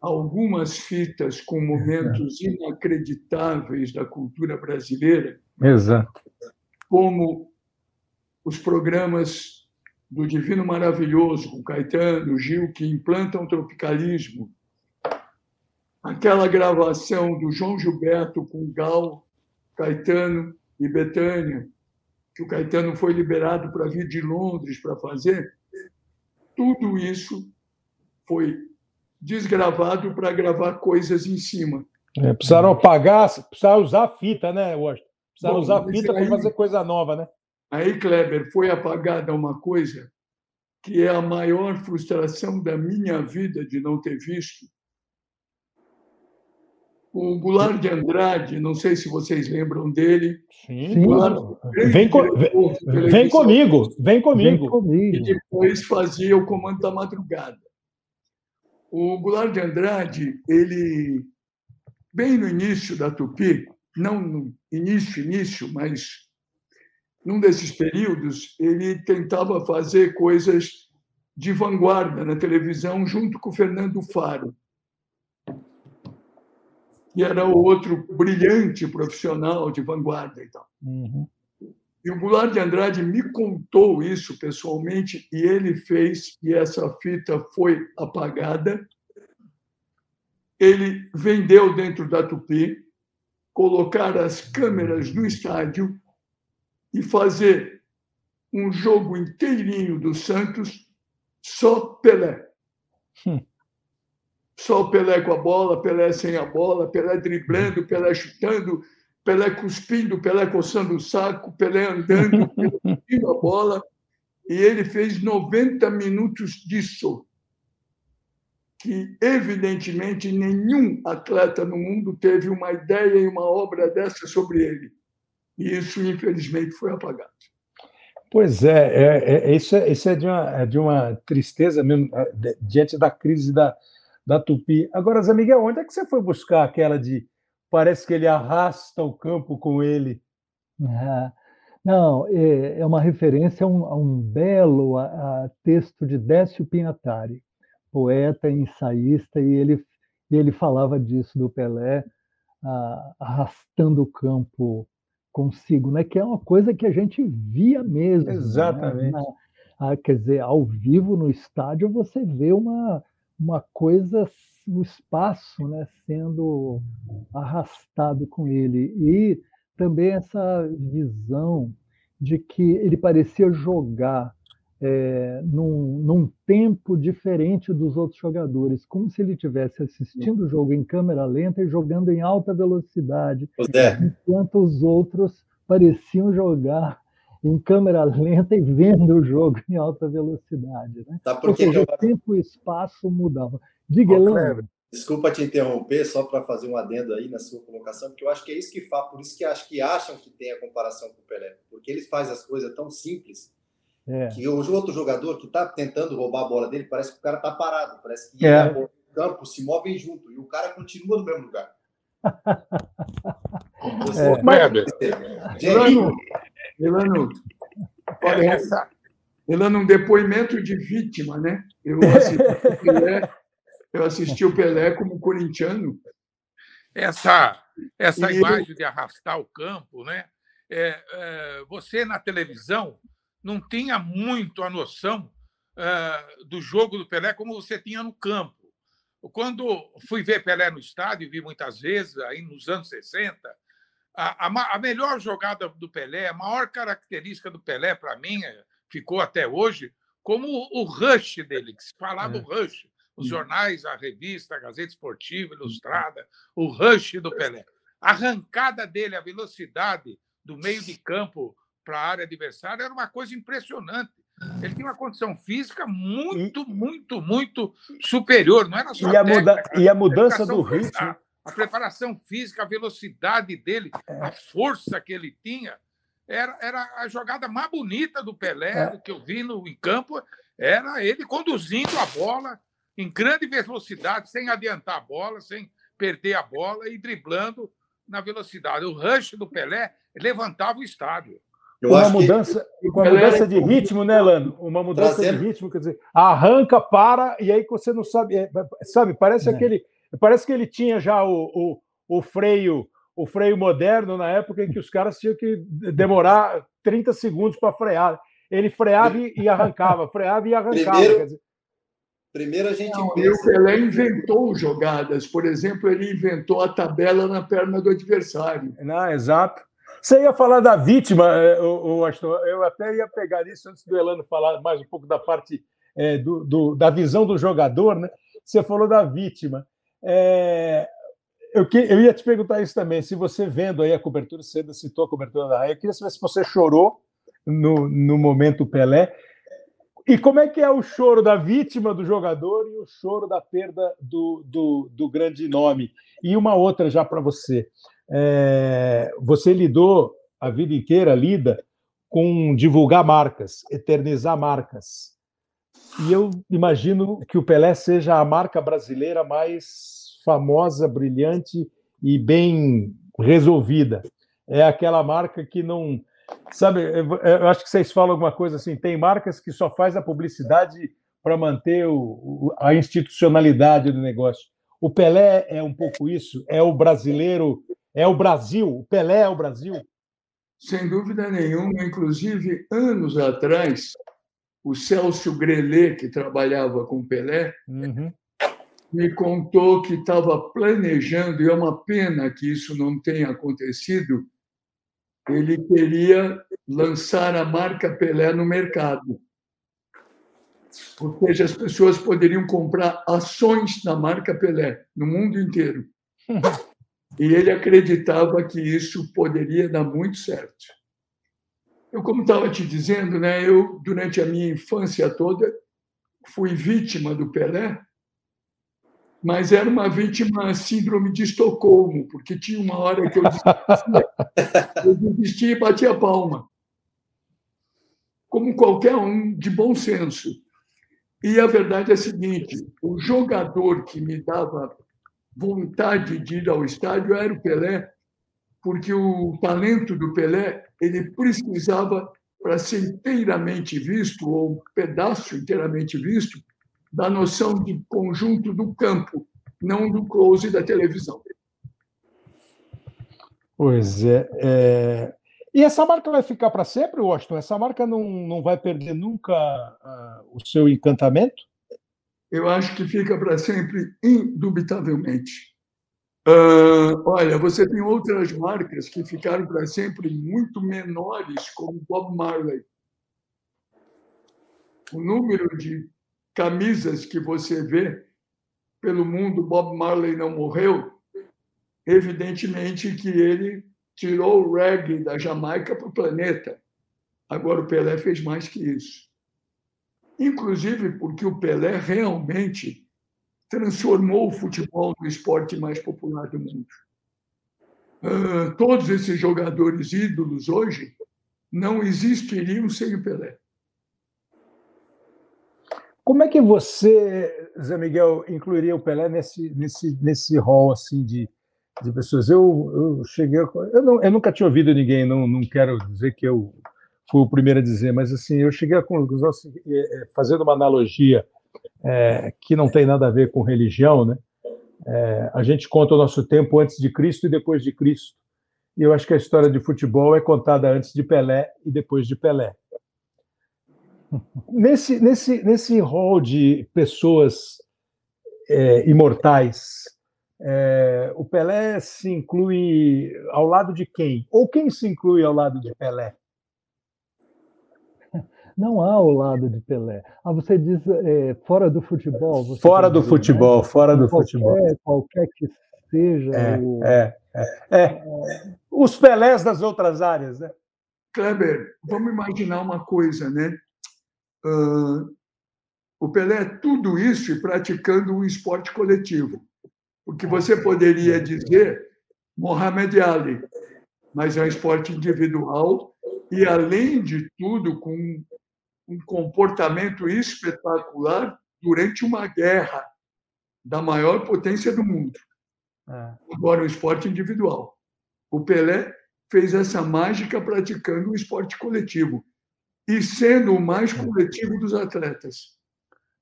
algumas fitas com momentos inacreditáveis da cultura brasileira, Exato. como os programas do Divino Maravilhoso, com Caetano, Gil, que implantam o tropicalismo, aquela gravação do João Gilberto com Gal, Caetano e Betânia, que o Caetano foi liberado para vir de Londres para fazer, tudo isso foi desgravado para gravar coisas em cima. É, precisaram apagar, precisaram usar fita, né, Washington? Precisaram Bom, usar fita para fazer coisa nova, né? Aí, Kleber, foi apagada uma coisa que é a maior frustração da minha vida de não ter visto. O Goulart de Andrade, não sei se vocês lembram dele. Sim. Goulart, vem, com, vem, vem comigo, vem comigo. Vem comigo. E depois fazia o Comando da Madrugada. O Goulart de Andrade, ele, bem no início da Tupi, não no início, início, mas num desses períodos, ele tentava fazer coisas de vanguarda na televisão junto com o Fernando Faro, que era outro brilhante profissional de vanguarda e tal. Uhum. E o Goulart de Andrade me contou isso pessoalmente e ele fez, e essa fita foi apagada. Ele vendeu dentro da Tupi, colocar as câmeras no estádio e fazer um jogo inteirinho do Santos só Pelé. Hum. Só o Pelé com a bola, Pelé sem a bola, Pelé driblando, Pelé chutando, Pelé cuspindo, Pelé coçando o saco, Pelé andando, Pelé a bola. E ele fez 90 minutos disso. Que, evidentemente, nenhum atleta no mundo teve uma ideia e uma obra dessa sobre ele e isso, infelizmente, foi apagado. Pois é, é, é isso, é, isso é, de uma, é de uma tristeza mesmo, é, diante da crise da, da Tupi. Agora, Zé Miguel, onde é que você foi buscar aquela de parece que ele arrasta o campo com ele? Ah, não, é, é uma referência a um, a um belo a, a texto de Décio Pinatari, poeta e ensaísta, e ele, ele falava disso do Pelé, ah, arrastando o campo consigo, né? Que é uma coisa que a gente via mesmo. Né? Exatamente. Né? Na, ah, quer dizer, ao vivo no estádio você vê uma, uma coisa, o espaço, né, sendo arrastado com ele. E também essa visão de que ele parecia jogar é, num, num, tempo diferente dos outros jogadores, como se ele estivesse assistindo o jogo em câmera lenta e jogando em alta velocidade, enquanto os outros pareciam jogar em câmera lenta e vendo o jogo em alta velocidade. Né? Tá Ou seja, eu... o tempo e o espaço mudavam. Diga, Elano. Desculpa te interromper, só para fazer um adendo aí na sua colocação, porque eu acho que é isso que faz, por isso que acho que acham que tem a comparação com o Pelé, porque ele faz as coisas tão simples é. Que o outro jogador que está tentando roubar a bola dele, parece que o cara está parado, parece que é. o campo se movem junto e o cara continua no mesmo lugar. Você é. Mas, Elano, Elano, olha, essa, Elano, um depoimento de vítima, né? Eu assisti o Pelé, eu assisti o Pelé como corintiano. Essa, essa e imagem eu... de arrastar o campo, né? É, é, você na televisão não tinha muito a noção uh, do jogo do Pelé como você tinha no campo. Quando fui ver Pelé no estádio, vi muitas vezes, aí nos anos 60, a, a, a melhor jogada do Pelé, a maior característica do Pelé, para mim, é, ficou até hoje, como o, o rush dele, que se falava é. o rush. Os hum. jornais, a revista, a Gazeta Esportiva, Ilustrada, o rush do Pelé. A arrancada dele, a velocidade do meio de campo para a área adversária era uma coisa impressionante. Ele tinha uma condição física muito, muito, muito superior. Não era só e a, muda, e a mudança do ritmo. A, preparação física, a velocidade dele, é. a força que ele tinha, era, era a jogada mais bonita do Pelé, é. do que eu vi no, em campo, era ele conduzindo a bola em grande velocidade, sem adiantar a bola, sem perder a bola e driblando na velocidade. O rush do Pelé levantava o estádio. Eu uma mudança, que... uma mudança de ritmo, né, Lano? Uma mudança Trazendo... de ritmo, quer dizer, arranca, para, e aí você não sabe. É, sabe, parece é. aquele. Parece que ele tinha já o, o, o, freio o freio moderno na época em que os caras tinham que demorar 30 segundos para frear. Ele freava e arrancava, freava e arrancava. Primeiro, dizer... primeiro a gente não, pensa... O Pelé inventou jogadas. Por exemplo, ele inventou a tabela na perna do adversário. Não, exato. Você ia falar da vítima, é, o, Aston, eu até ia pegar isso antes do Elano falar mais um pouco da parte é, do, do, da visão do jogador, né? Você falou da vítima. É, eu, que, eu ia te perguntar isso também, se você vendo aí a cobertura, você citou a cobertura da raia, eu queria saber se você chorou no, no momento Pelé. E como é que é o choro da vítima do jogador e o choro da perda do, do, do grande nome? E uma outra já para você. É, você lidou a vida inteira, lida, com divulgar marcas, eternizar marcas. E eu imagino que o Pelé seja a marca brasileira mais famosa, brilhante e bem resolvida. É aquela marca que não. Sabe, eu acho que vocês falam alguma coisa assim: tem marcas que só faz a publicidade para manter o, a institucionalidade do negócio. O Pelé é um pouco isso? É o brasileiro? É o Brasil? O Pelé é o Brasil? Sem dúvida nenhuma. Inclusive, anos atrás, o Celso Grelê, que trabalhava com Pelé, uhum. me contou que estava planejando, e é uma pena que isso não tenha acontecido, ele queria lançar a marca Pelé no mercado. Ou seja, as pessoas poderiam comprar ações da marca Pelé no mundo inteiro. E ele acreditava que isso poderia dar muito certo. Eu, como estava te dizendo, né, eu, durante a minha infância toda, fui vítima do Pelé, mas era uma vítima síndrome de Estocolmo, porque tinha uma hora que eu desistia, eu desistia e batia a palma. Como qualquer um de bom senso. E a verdade é a seguinte: o jogador que me dava vontade de ir ao estádio era o Pelé, porque o talento do Pelé ele precisava para ser inteiramente visto ou um pedaço inteiramente visto da noção de conjunto do campo, não do close da televisão. Pois é, é... E essa marca vai ficar para sempre, Washington? Essa marca não, não vai perder nunca uh, o seu encantamento? Eu acho que fica para sempre, indubitavelmente. Uh, olha, você tem outras marcas que ficaram para sempre muito menores, como Bob Marley. O número de camisas que você vê pelo mundo, Bob Marley não morreu, evidentemente que ele tirou o reggae da Jamaica para o planeta. Agora, o Pelé fez mais que isso. Inclusive porque o Pelé realmente transformou o futebol no esporte mais popular do mundo. Uh, todos esses jogadores ídolos hoje não existiriam sem o Pelé. Como é que você, Zé Miguel, incluiria o Pelé nesse nesse nesse rol assim de, de pessoas? Eu, eu cheguei, eu, não, eu nunca tinha ouvido ninguém, não, não quero dizer que eu fui o primeiro a dizer, mas assim eu cheguei a conclusão, assim, é, é, fazendo uma analogia é, que não tem nada a ver com religião, né? É, a gente conta o nosso tempo antes de Cristo e depois de Cristo. E eu acho que a história de futebol é contada antes de Pelé e depois de Pelé. Nesse, nesse, nesse rol de pessoas é, imortais, é, o Pelé se inclui ao lado de quem? Ou quem se inclui ao lado de Pelé? Não há ao lado de Pelé. Ah, você diz é, fora do futebol. fora do dizer, futebol, né? fora do qualquer, futebol. Qualquer que seja. É, o... é, é, é. Os Pelés das outras áreas, né? Kleber, vamos imaginar uma coisa, né? Uh, o Pelé é tudo isso e praticando um esporte coletivo. Porque você poderia dizer Mohamed Ali, mas é um esporte individual e, além de tudo, com um comportamento espetacular durante uma guerra da maior potência do mundo. É. Agora, o esporte individual. O Pelé fez essa mágica praticando o esporte coletivo e sendo o mais é. coletivo dos atletas.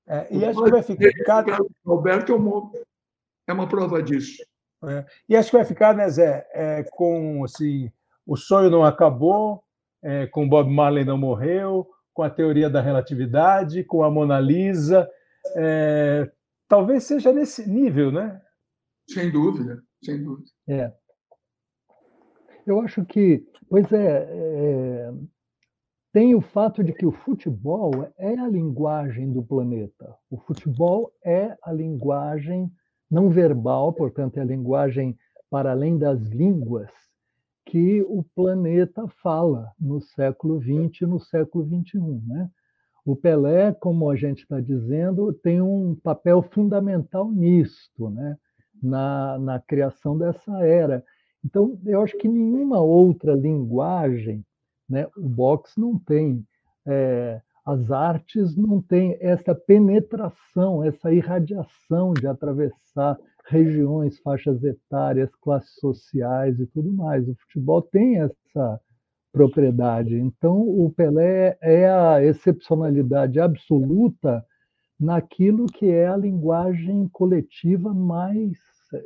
É, e acho que vai ficar. Roberto é uma, é uma prova disso. É. E acho que vai ficar, né, Zé, é, com assim, o sonho não acabou, é, com Bob Marley não morreu, com a teoria da relatividade, com a Mona Lisa. É, talvez seja nesse nível, né? Sem dúvida, sem dúvida. É. Eu acho que, pois é, é, tem o fato de que o futebol é a linguagem do planeta. O futebol é a linguagem não verbal, portanto, é a linguagem para além das línguas. Que o planeta fala no século XX e no século XXI. Né? O Pelé, como a gente está dizendo, tem um papel fundamental nisto, né? na, na criação dessa era. Então, eu acho que nenhuma outra linguagem, né? o boxe não tem, é, as artes não têm essa penetração, essa irradiação de atravessar regiões, faixas etárias, classes sociais e tudo mais. O futebol tem essa propriedade. Então, o Pelé é a excepcionalidade absoluta naquilo que é a linguagem coletiva mais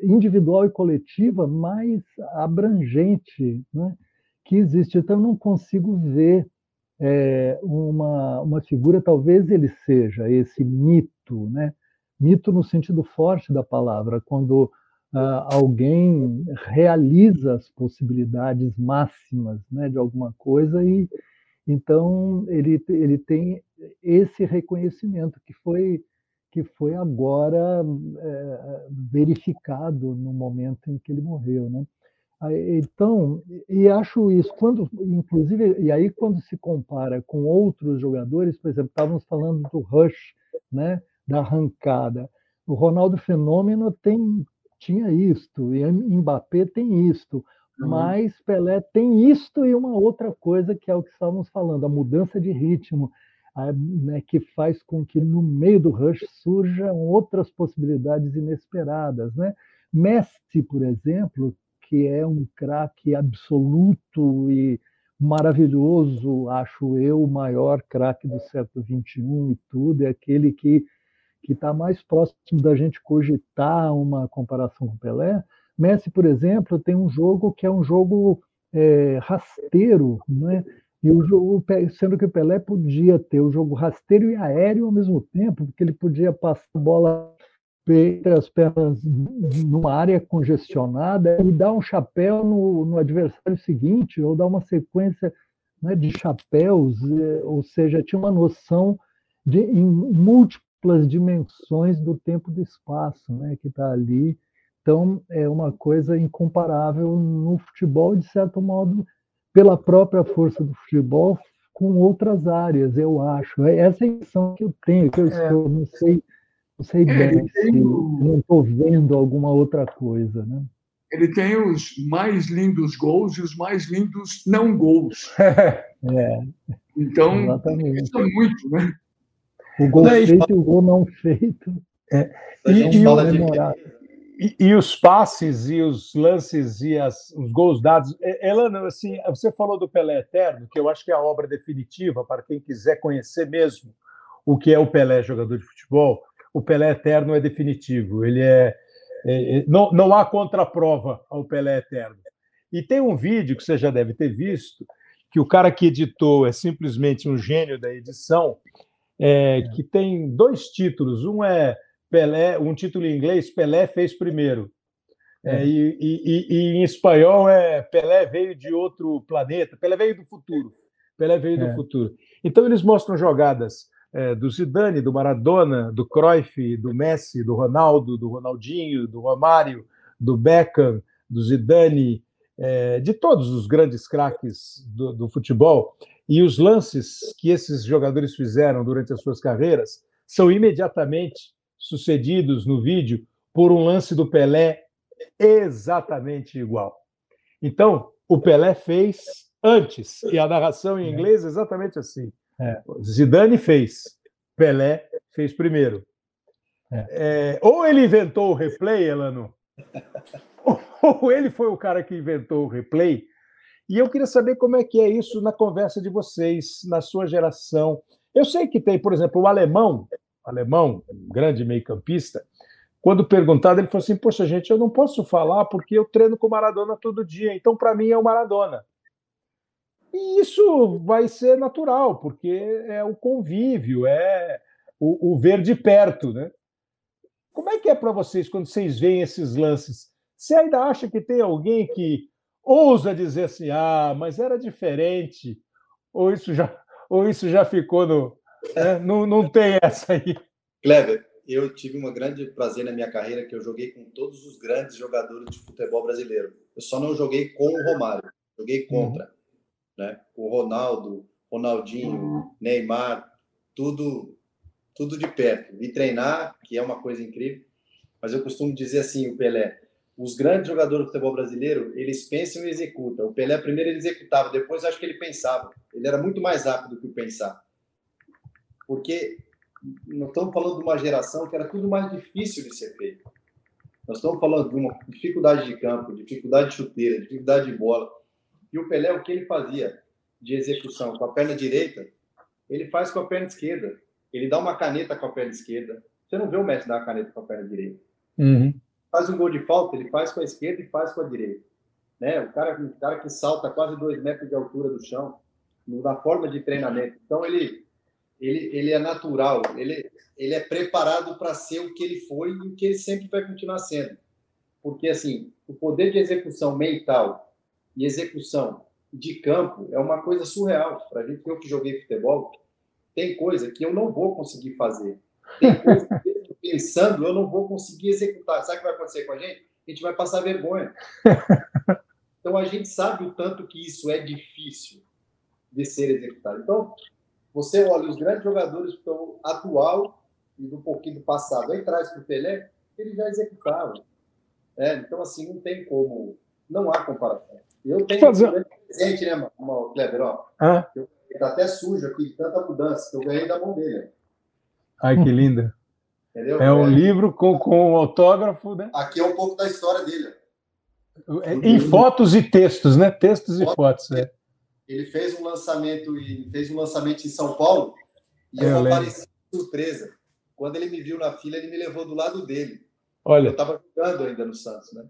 individual e coletiva mais abrangente né, que existe. Então, eu não consigo ver é, uma, uma figura, talvez ele seja esse mito, né? Mito no sentido forte da palavra, quando uh, alguém realiza as possibilidades máximas né, de alguma coisa e então ele, ele tem esse reconhecimento que foi que foi agora é, verificado no momento em que ele morreu, né? Então, e acho isso, quando, inclusive, e aí quando se compara com outros jogadores, por exemplo, estávamos falando do Rush, né, da arrancada. O Ronaldo Fenômeno tem, tinha isto, e Mbappé tem isto, uhum. mas Pelé tem isto e uma outra coisa que é o que estávamos falando, a mudança de ritmo, né, que faz com que no meio do rush surjam outras possibilidades inesperadas. Né? Messi, por exemplo, que é um craque absoluto e maravilhoso, acho eu, o maior craque do século XXI e tudo, é aquele que que está mais próximo da gente cogitar uma comparação com Pelé. Messi, por exemplo, tem um jogo que é um jogo é, rasteiro, né? E o jogo, sendo que o Pelé podia ter o jogo rasteiro e aéreo ao mesmo tempo, porque ele podia passar a bola entre as pernas numa área congestionada e dar um chapéu no, no adversário seguinte, ou dar uma sequência né, de chapéus, é, ou seja, tinha uma noção de em múltiplas dimensões do tempo e do espaço né, que está ali. Então, é uma coisa incomparável no futebol, de certo modo, pela própria força do futebol com outras áreas, eu acho. É essa é a impressão que eu tenho, que eu é. estou, não sei, não sei bem se não estou vendo alguma outra coisa, né? Ele tem os mais lindos gols e os mais lindos não gols. É. Então, Exatamente. isso é muito, né? O gol feito e o gol não feito. É. E, e, o, e, e, os passes e os lances e as, os gols dados. Elano, assim, você falou do Pelé Eterno, que eu acho que é a obra definitiva para quem quiser conhecer mesmo o que é o Pelé jogador de futebol. O Pelé Eterno é definitivo. Ele é, é, é não, não há contraprova ao Pelé Eterno. E tem um vídeo que você já deve ter visto, que o cara que editou é simplesmente um gênio da edição, é, que tem dois títulos. Um é Pelé, um título em inglês, Pelé fez primeiro. É, é. e, e, e, em espanhol é Pelé veio de outro planeta, Pelé veio do futuro. Pelé veio é. do futuro. Então eles mostram jogadas é, do Zidane, do Maradona, do Cruyff, do Messi, do Ronaldo, do Ronaldinho, do Romário, do Beckham, do Zidane, é, de todos os grandes craques do, do futebol. E os lances que esses jogadores fizeram durante as suas carreiras são imediatamente sucedidos no vídeo por um lance do Pelé exatamente igual. Então, o Pelé fez antes, e a narração em é. inglês é exatamente assim. É. Zidane fez, Pelé fez primeiro. É. É, ou ele inventou o replay, Elano, ou ele foi o cara que inventou o replay. E eu queria saber como é que é isso na conversa de vocês, na sua geração. Eu sei que tem, por exemplo, o alemão, alemão, um grande meio-campista, quando perguntado, ele falou assim: Poxa, gente, eu não posso falar porque eu treino com Maradona todo dia, então para mim é o Maradona. E isso vai ser natural, porque é o convívio, é o, o ver de perto, né? Como é que é para vocês quando vocês veem esses lances? Você ainda acha que tem alguém que ousa dizer assim, ah, mas era diferente, ou isso já, ou isso já ficou no, é, não, não tem essa aí. Kleber, eu tive um grande prazer na minha carreira, que eu joguei com todos os grandes jogadores de futebol brasileiro. Eu só não joguei com o Romário. joguei contra, uhum. né? O Ronaldo, Ronaldinho, Neymar, tudo tudo de perto. Vi treinar, que é uma coisa incrível, mas eu costumo dizer assim, o Pelé, os grandes jogadores do futebol brasileiro, eles pensam e executam. O Pelé primeiro ele executava, depois acho que ele pensava. Ele era muito mais rápido que o pensar. Porque nós estamos falando de uma geração que era tudo mais difícil de ser feito. Nós estamos falando de uma dificuldade de campo, dificuldade de chuteira, dificuldade de bola. E o Pelé, o que ele fazia de execução com a perna direita, ele faz com a perna esquerda. Ele dá uma caneta com a perna esquerda. Você não vê o Messi dar uma caneta com a perna direita. Uhum. Faz um gol de falta, ele faz com a esquerda e faz com a direita. Né? O, cara, o cara que salta quase dois metros de altura do chão, na forma de treinamento. Então, ele, ele, ele é natural, ele, ele é preparado para ser o que ele foi e o que ele sempre vai continuar sendo. Porque, assim, o poder de execução mental e execução de campo é uma coisa surreal. Para gente, eu que joguei futebol, tem coisa que eu não vou conseguir fazer. Tem coisa que, pensando, eu não vou conseguir executar. Sabe o que vai acontecer com a gente? A gente vai passar vergonha. Então, a gente sabe o tanto que isso é difícil de ser executado. Então, você olha os grandes jogadores que estão atual e do pouquinho do passado, aí traz para o Pelé, ele já executava. É, então, assim, não tem como, não há comparação. Eu tenho Fazer... um presente, né, Kleber? Ó, ah. Eu Está até sujo aqui, de tanta mudança que eu ganhei da mão dele. Ai, que linda. Entendeu? É um é. livro com, com um autógrafo, né? Aqui é um pouco da história dele. É, em fotos e textos, né? Textos e fotos. É. Ele fez um lançamento e fez um lançamento em São Paulo e eu, eu apareci surpresa. Quando ele me viu na fila, ele me levou do lado dele. Olha. Eu estava jogando ainda no Santos, né?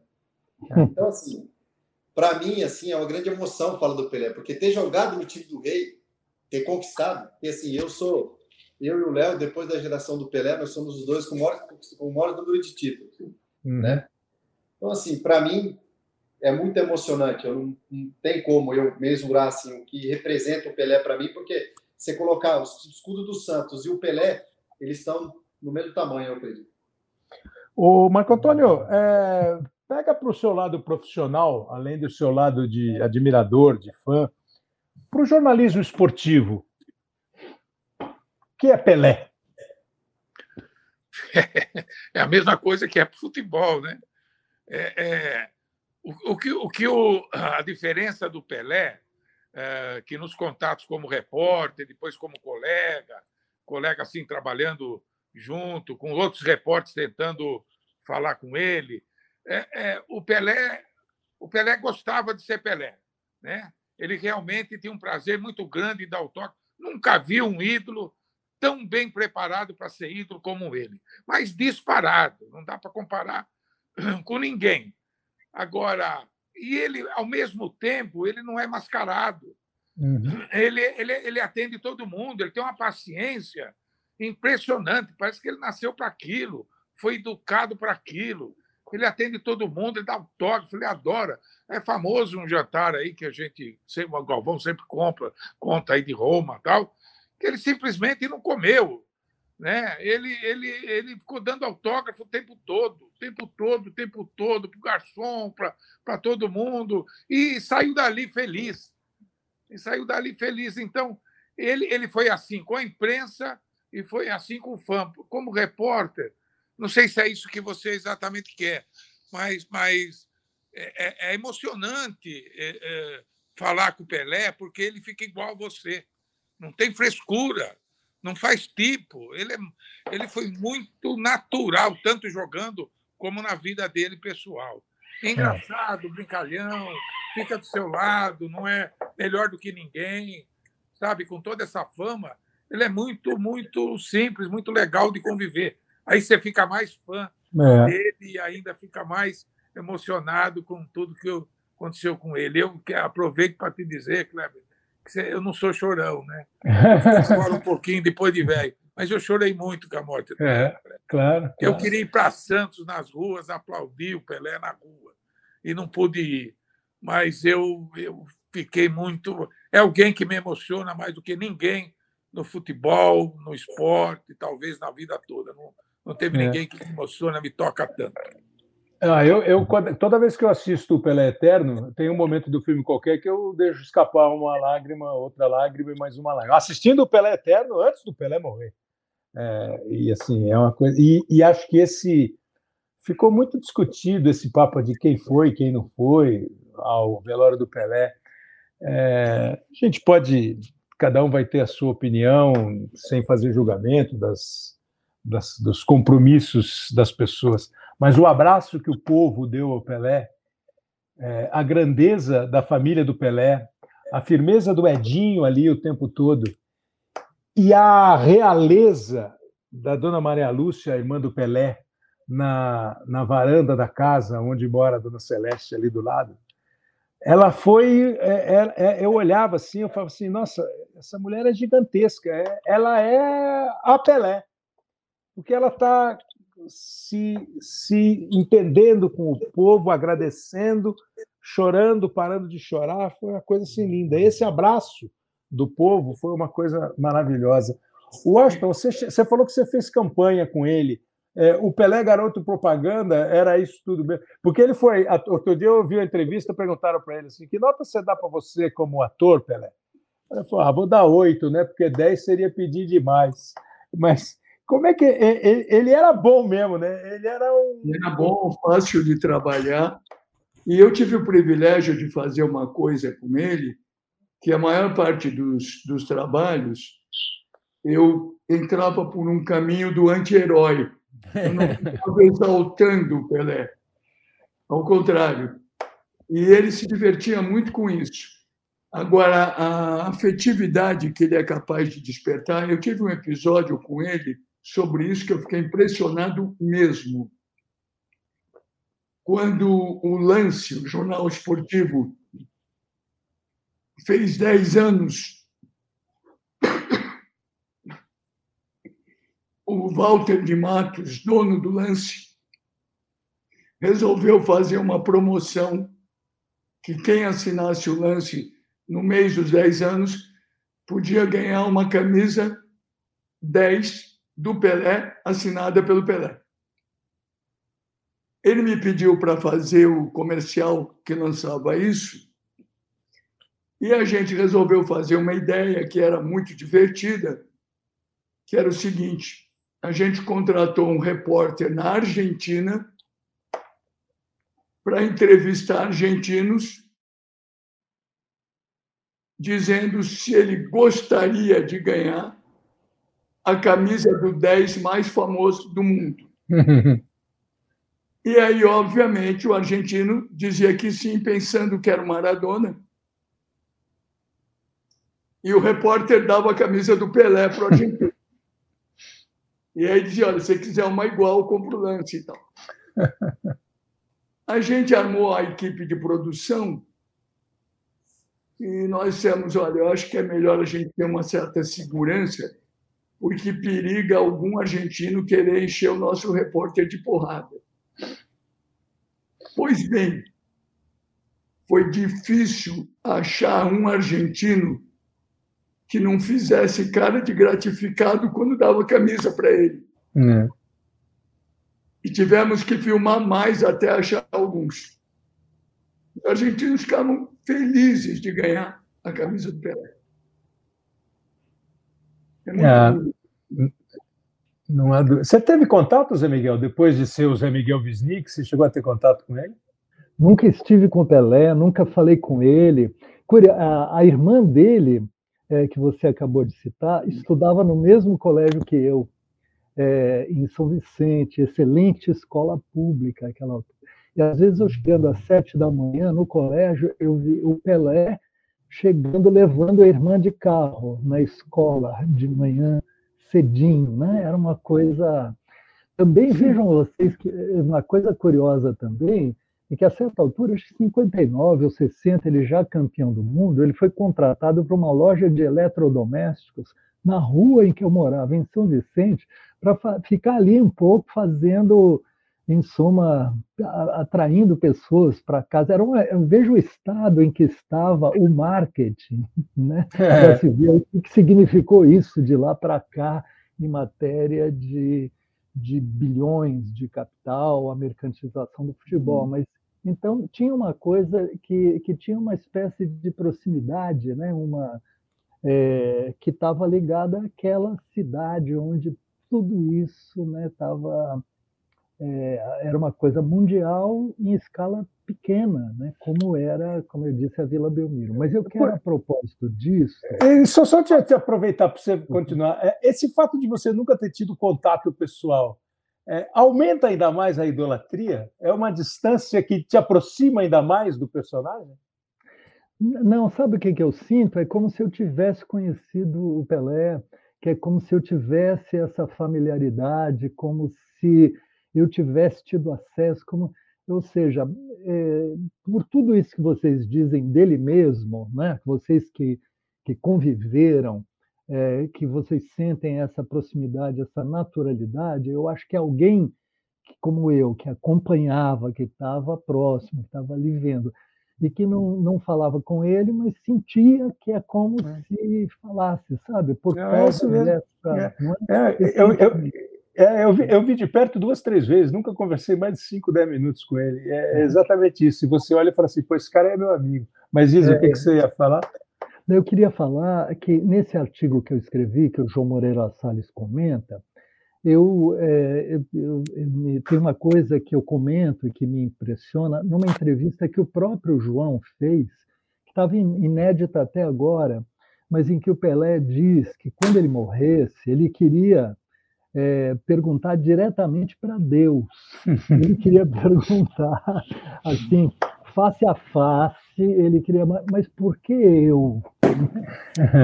Então, assim, para mim, assim, é uma grande emoção falar do Pelé, porque ter jogado no time do Rei ter conquistado. E assim, eu sou, eu e o Léo, depois da geração do Pelé, nós somos os dois com o maior, com o maior número de títulos, uhum. né? Então, assim, para mim é muito emocionante. Eu não, não tem como eu mesurar assim o que representa o Pelé para mim, porque você colocar o escudo do Santos e o Pelé, eles estão no mesmo tamanho, eu acredito. O Marco Antônio, é, pega para o seu lado profissional, além do seu lado de admirador, de fã, para o jornalismo esportivo, que é Pelé? É a mesma coisa que é futebol, né? É, é, o, o, que, o que o, a diferença do Pelé, é, que nos contatos como repórter, depois como colega, colega assim trabalhando junto com outros repórteres tentando falar com ele, é, é, o Pelé, o Pelé gostava de ser Pelé, né? ele realmente tinha um prazer muito grande em dar o toque. Nunca vi um ídolo tão bem preparado para ser ídolo como ele. Mas disparado, não dá para comparar com ninguém. Agora, e ele, ao mesmo tempo, ele não é mascarado. Uhum. Ele, ele, ele atende todo mundo, ele tem uma paciência impressionante. Parece que ele nasceu para aquilo, foi educado para aquilo. Ele atende todo mundo, ele dá autógrafo, ele adora. É famoso um jantar aí que a gente, o Galvão sempre compra, conta aí de Roma tal, que ele simplesmente não comeu. Né? Ele, ele, ele ficou dando autógrafo o tempo todo, o tempo todo, o tempo todo, para o garçom, para todo mundo, e saiu dali feliz. E saiu dali feliz. Então, ele, ele foi assim com a imprensa e foi assim com o fã. Como repórter, não sei se é isso que você exatamente quer, mas, mas é, é, é emocionante é, é, falar com o Pelé, porque ele fica igual a você. Não tem frescura, não faz tipo. Ele, é, ele foi muito natural, tanto jogando como na vida dele pessoal. É engraçado, brincalhão, fica do seu lado, não é melhor do que ninguém, sabe? Com toda essa fama, ele é muito, muito simples, muito legal de conviver. Aí você fica mais fã é. dele e ainda fica mais emocionado com tudo que aconteceu com ele. Eu aproveito para te dizer, Kleber, eu não sou chorão, né? Choro um pouquinho depois de velho, mas eu chorei muito com a morte do é, Pelé. Claro, Eu queria ir para Santos nas ruas, aplaudir o Pelé na rua e não pude ir. Mas eu, eu fiquei muito. É alguém que me emociona mais do que ninguém no futebol, no esporte, talvez na vida toda. Não, não teve é. ninguém que me emociona, me toca tanto. Ah, eu, eu, toda vez que eu assisto o Pelé Eterno, tem um momento do filme qualquer que eu deixo escapar uma lágrima, outra lágrima e mais uma lágrima. Assistindo o Pelé Eterno antes do Pelé morrer. É, e assim, é uma coisa. E, e, acho que esse. Ficou muito discutido esse papo de quem foi, quem não foi, ao velório do Pelé. É, a gente pode. Cada um vai ter a sua opinião, sem fazer julgamento das, das, dos compromissos das pessoas. Mas o abraço que o povo deu ao Pelé, é, a grandeza da família do Pelé, a firmeza do Edinho ali o tempo todo, e a realeza da dona Maria Lúcia, irmã do Pelé, na, na varanda da casa onde mora a dona Celeste, ali do lado, ela foi. É, é, é eu olhava assim, eu falava assim: nossa, essa mulher é gigantesca, é, ela é a Pelé, porque ela está se, se entendendo com o povo, agradecendo, chorando, parando de chorar, foi uma coisa assim linda. Esse abraço do povo foi uma coisa maravilhosa. Washington, você, você falou que você fez campanha com ele. É, o Pelé Garoto Propaganda era isso tudo mesmo. Porque ele foi. Outro dia eu ouvi uma entrevista, perguntaram para ele assim: que nota você dá para você como ator, Pelé? Ele falou: ah, vou dar oito, né? Porque dez seria pedir demais. Mas como é que ele, ele era bom mesmo, né? Ele era um. Era bom, fácil de trabalhar. E eu tive o privilégio de fazer uma coisa com ele, que a maior parte dos, dos trabalhos eu entrava por um caminho do anti-herói. Eu não estava exaltando o Pelé. Ao contrário. E ele se divertia muito com isso. Agora, a afetividade que ele é capaz de despertar, eu tive um episódio com ele sobre isso que eu fiquei impressionado mesmo. Quando o Lance, o jornal esportivo, fez 10 anos, o Walter de Matos, dono do Lance, resolveu fazer uma promoção que quem assinasse o Lance no mês dos 10 anos podia ganhar uma camisa 10 do Pelé, assinada pelo Pelé. Ele me pediu para fazer o comercial que lançava isso, e a gente resolveu fazer uma ideia que era muito divertida, que era o seguinte: a gente contratou um repórter na Argentina para entrevistar argentinos, dizendo se ele gostaria de ganhar a camisa do 10 mais famoso do mundo. e aí, obviamente, o argentino dizia que sim, pensando que era o Maradona. E o repórter dava a camisa do Pelé para o argentino. E aí dizia: olha, se quiser uma igual, compra o lance e tal. A gente armou a equipe de produção e nós dissemos: olha, eu acho que é melhor a gente ter uma certa segurança porque periga algum argentino querer encher o nosso repórter de porrada. Pois bem, foi difícil achar um argentino que não fizesse cara de gratificado quando dava camisa para ele. É. E tivemos que filmar mais até achar alguns. Os argentinos ficavam felizes de ganhar a camisa do Pelé. É, não há Você teve contato, Zé Miguel, depois de ser o Zé Miguel Wisnik? Você chegou a ter contato com ele? Nunca estive com o Pelé, nunca falei com ele. A, a irmã dele, é, que você acabou de citar, estudava no mesmo colégio que eu, é, em São Vicente, excelente escola pública aquela E às vezes eu chegando às sete da manhã no colégio, eu vi o Pelé chegando levando a irmã de carro na escola de manhã cedinho, né? Era uma coisa. Também vejam vocês que uma coisa curiosa também é que a certa altura, acho que 59 ou 60, ele já campeão do mundo, ele foi contratado para uma loja de eletrodomésticos na rua em que eu morava, em São Vicente, para ficar ali um pouco fazendo em suma, atraindo pessoas para casa. Era uma, eu vejo o estado em que estava o marketing, né? É. o que significou isso de lá para cá em matéria de, de bilhões de capital, a mercantilização do futebol, mas então tinha uma coisa que, que tinha uma espécie de proximidade, né? uma, é, que estava ligada àquela cidade onde tudo isso estava. Né, é, era uma coisa mundial em escala pequena, né? como era, como eu disse, a Vila Belmiro. Mas eu quero, a propósito disso. É, só, só te, te aproveitar para você continuar. É, esse fato de você nunca ter tido contato pessoal é, aumenta ainda mais a idolatria? É uma distância que te aproxima ainda mais do personagem? Não, sabe o que, que eu sinto? É como se eu tivesse conhecido o Pelé, que é como se eu tivesse essa familiaridade, como se eu tivesse tido acesso, como, ou seja, é, por tudo isso que vocês dizem dele mesmo, né? Vocês que que conviveram, é, que vocês sentem essa proximidade, essa naturalidade, eu acho que alguém como eu, que acompanhava, que estava próximo, que estava ali vendo, e que não, não falava com ele, mas sentia que é como é. se falasse, sabe? Por é causa dessa. É. É, é eu, eu, é, eu, vi, eu vi de perto duas, três vezes, nunca conversei mais de cinco, dez minutos com ele. É, é exatamente isso. Se você olha e fala assim, pô, esse cara é meu amigo. Mas diz o que, que você ia falar? Eu queria falar que nesse artigo que eu escrevi, que o João Moreira Salles comenta, eu, é, eu, eu, eu, tem uma coisa que eu comento e que me impressiona numa entrevista que o próprio João fez, que estava inédita até agora, mas em que o Pelé diz que quando ele morresse, ele queria é, perguntar diretamente para Deus. Ele queria perguntar assim, face a face, ele queria, mas por que eu?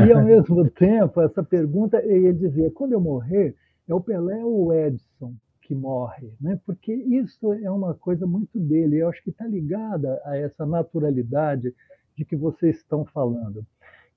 E ao mesmo tempo, essa pergunta, ele dizia: quando eu morrer, é o Pelé ou o Edson que morre, né? Porque isso é uma coisa muito dele. Eu acho que está ligada a essa naturalidade de que vocês estão falando,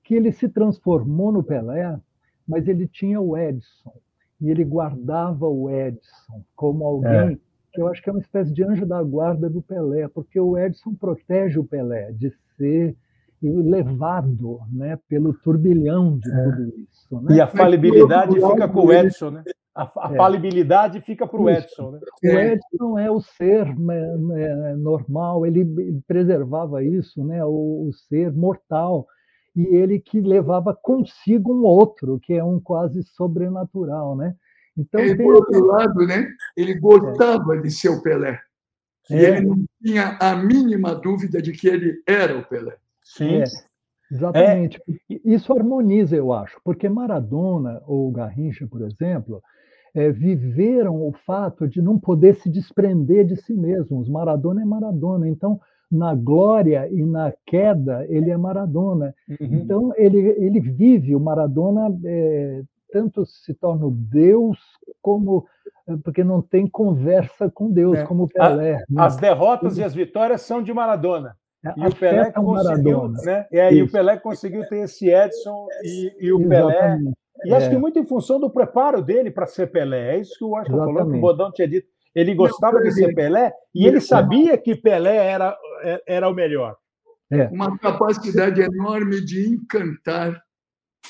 que ele se transformou no Pelé, mas ele tinha o Edson e ele guardava o Edson como alguém é. que eu acho que é uma espécie de anjo da guarda do Pelé, porque o Edson protege o Pelé de ser levado né, pelo turbilhão de é. tudo isso. Né? E a falibilidade fica com o Edson, né? A, a é. falibilidade fica para o Edson. Né? O Edson é o ser né, né, normal, ele preservava isso, né? O, o, ser mortal, e ele que levava consigo um outro, que é um quase sobrenatural. Né? Então, ele, por outro lado, né? ele gostava é. de ser o Pelé. E é. ele não tinha a mínima dúvida de que ele era o Pelé. Sim. É, exatamente. É. Isso harmoniza, eu acho, porque Maradona ou Garrincha, por exemplo, é, viveram o fato de não poder se desprender de si mesmos. Maradona é Maradona. Então, na glória e na queda, ele é Maradona. Uhum. Então, ele, ele vive, o Maradona é, tanto se torna o Deus como é, porque não tem conversa com Deus, é. como Pelé. A, né? As derrotas e as vitórias são de Maradona. É, e o Pelé conseguiu, né? É, e o Pelé conseguiu ter esse Edson e, e o Pelé. E acho é. que muito em função do preparo dele para ser Pelé. É isso que o Washington falou, que o Bodão tinha dito. Ele gostava de ser Pelé e ele sabia que Pelé era, era o melhor. É. Uma capacidade enorme de encantar.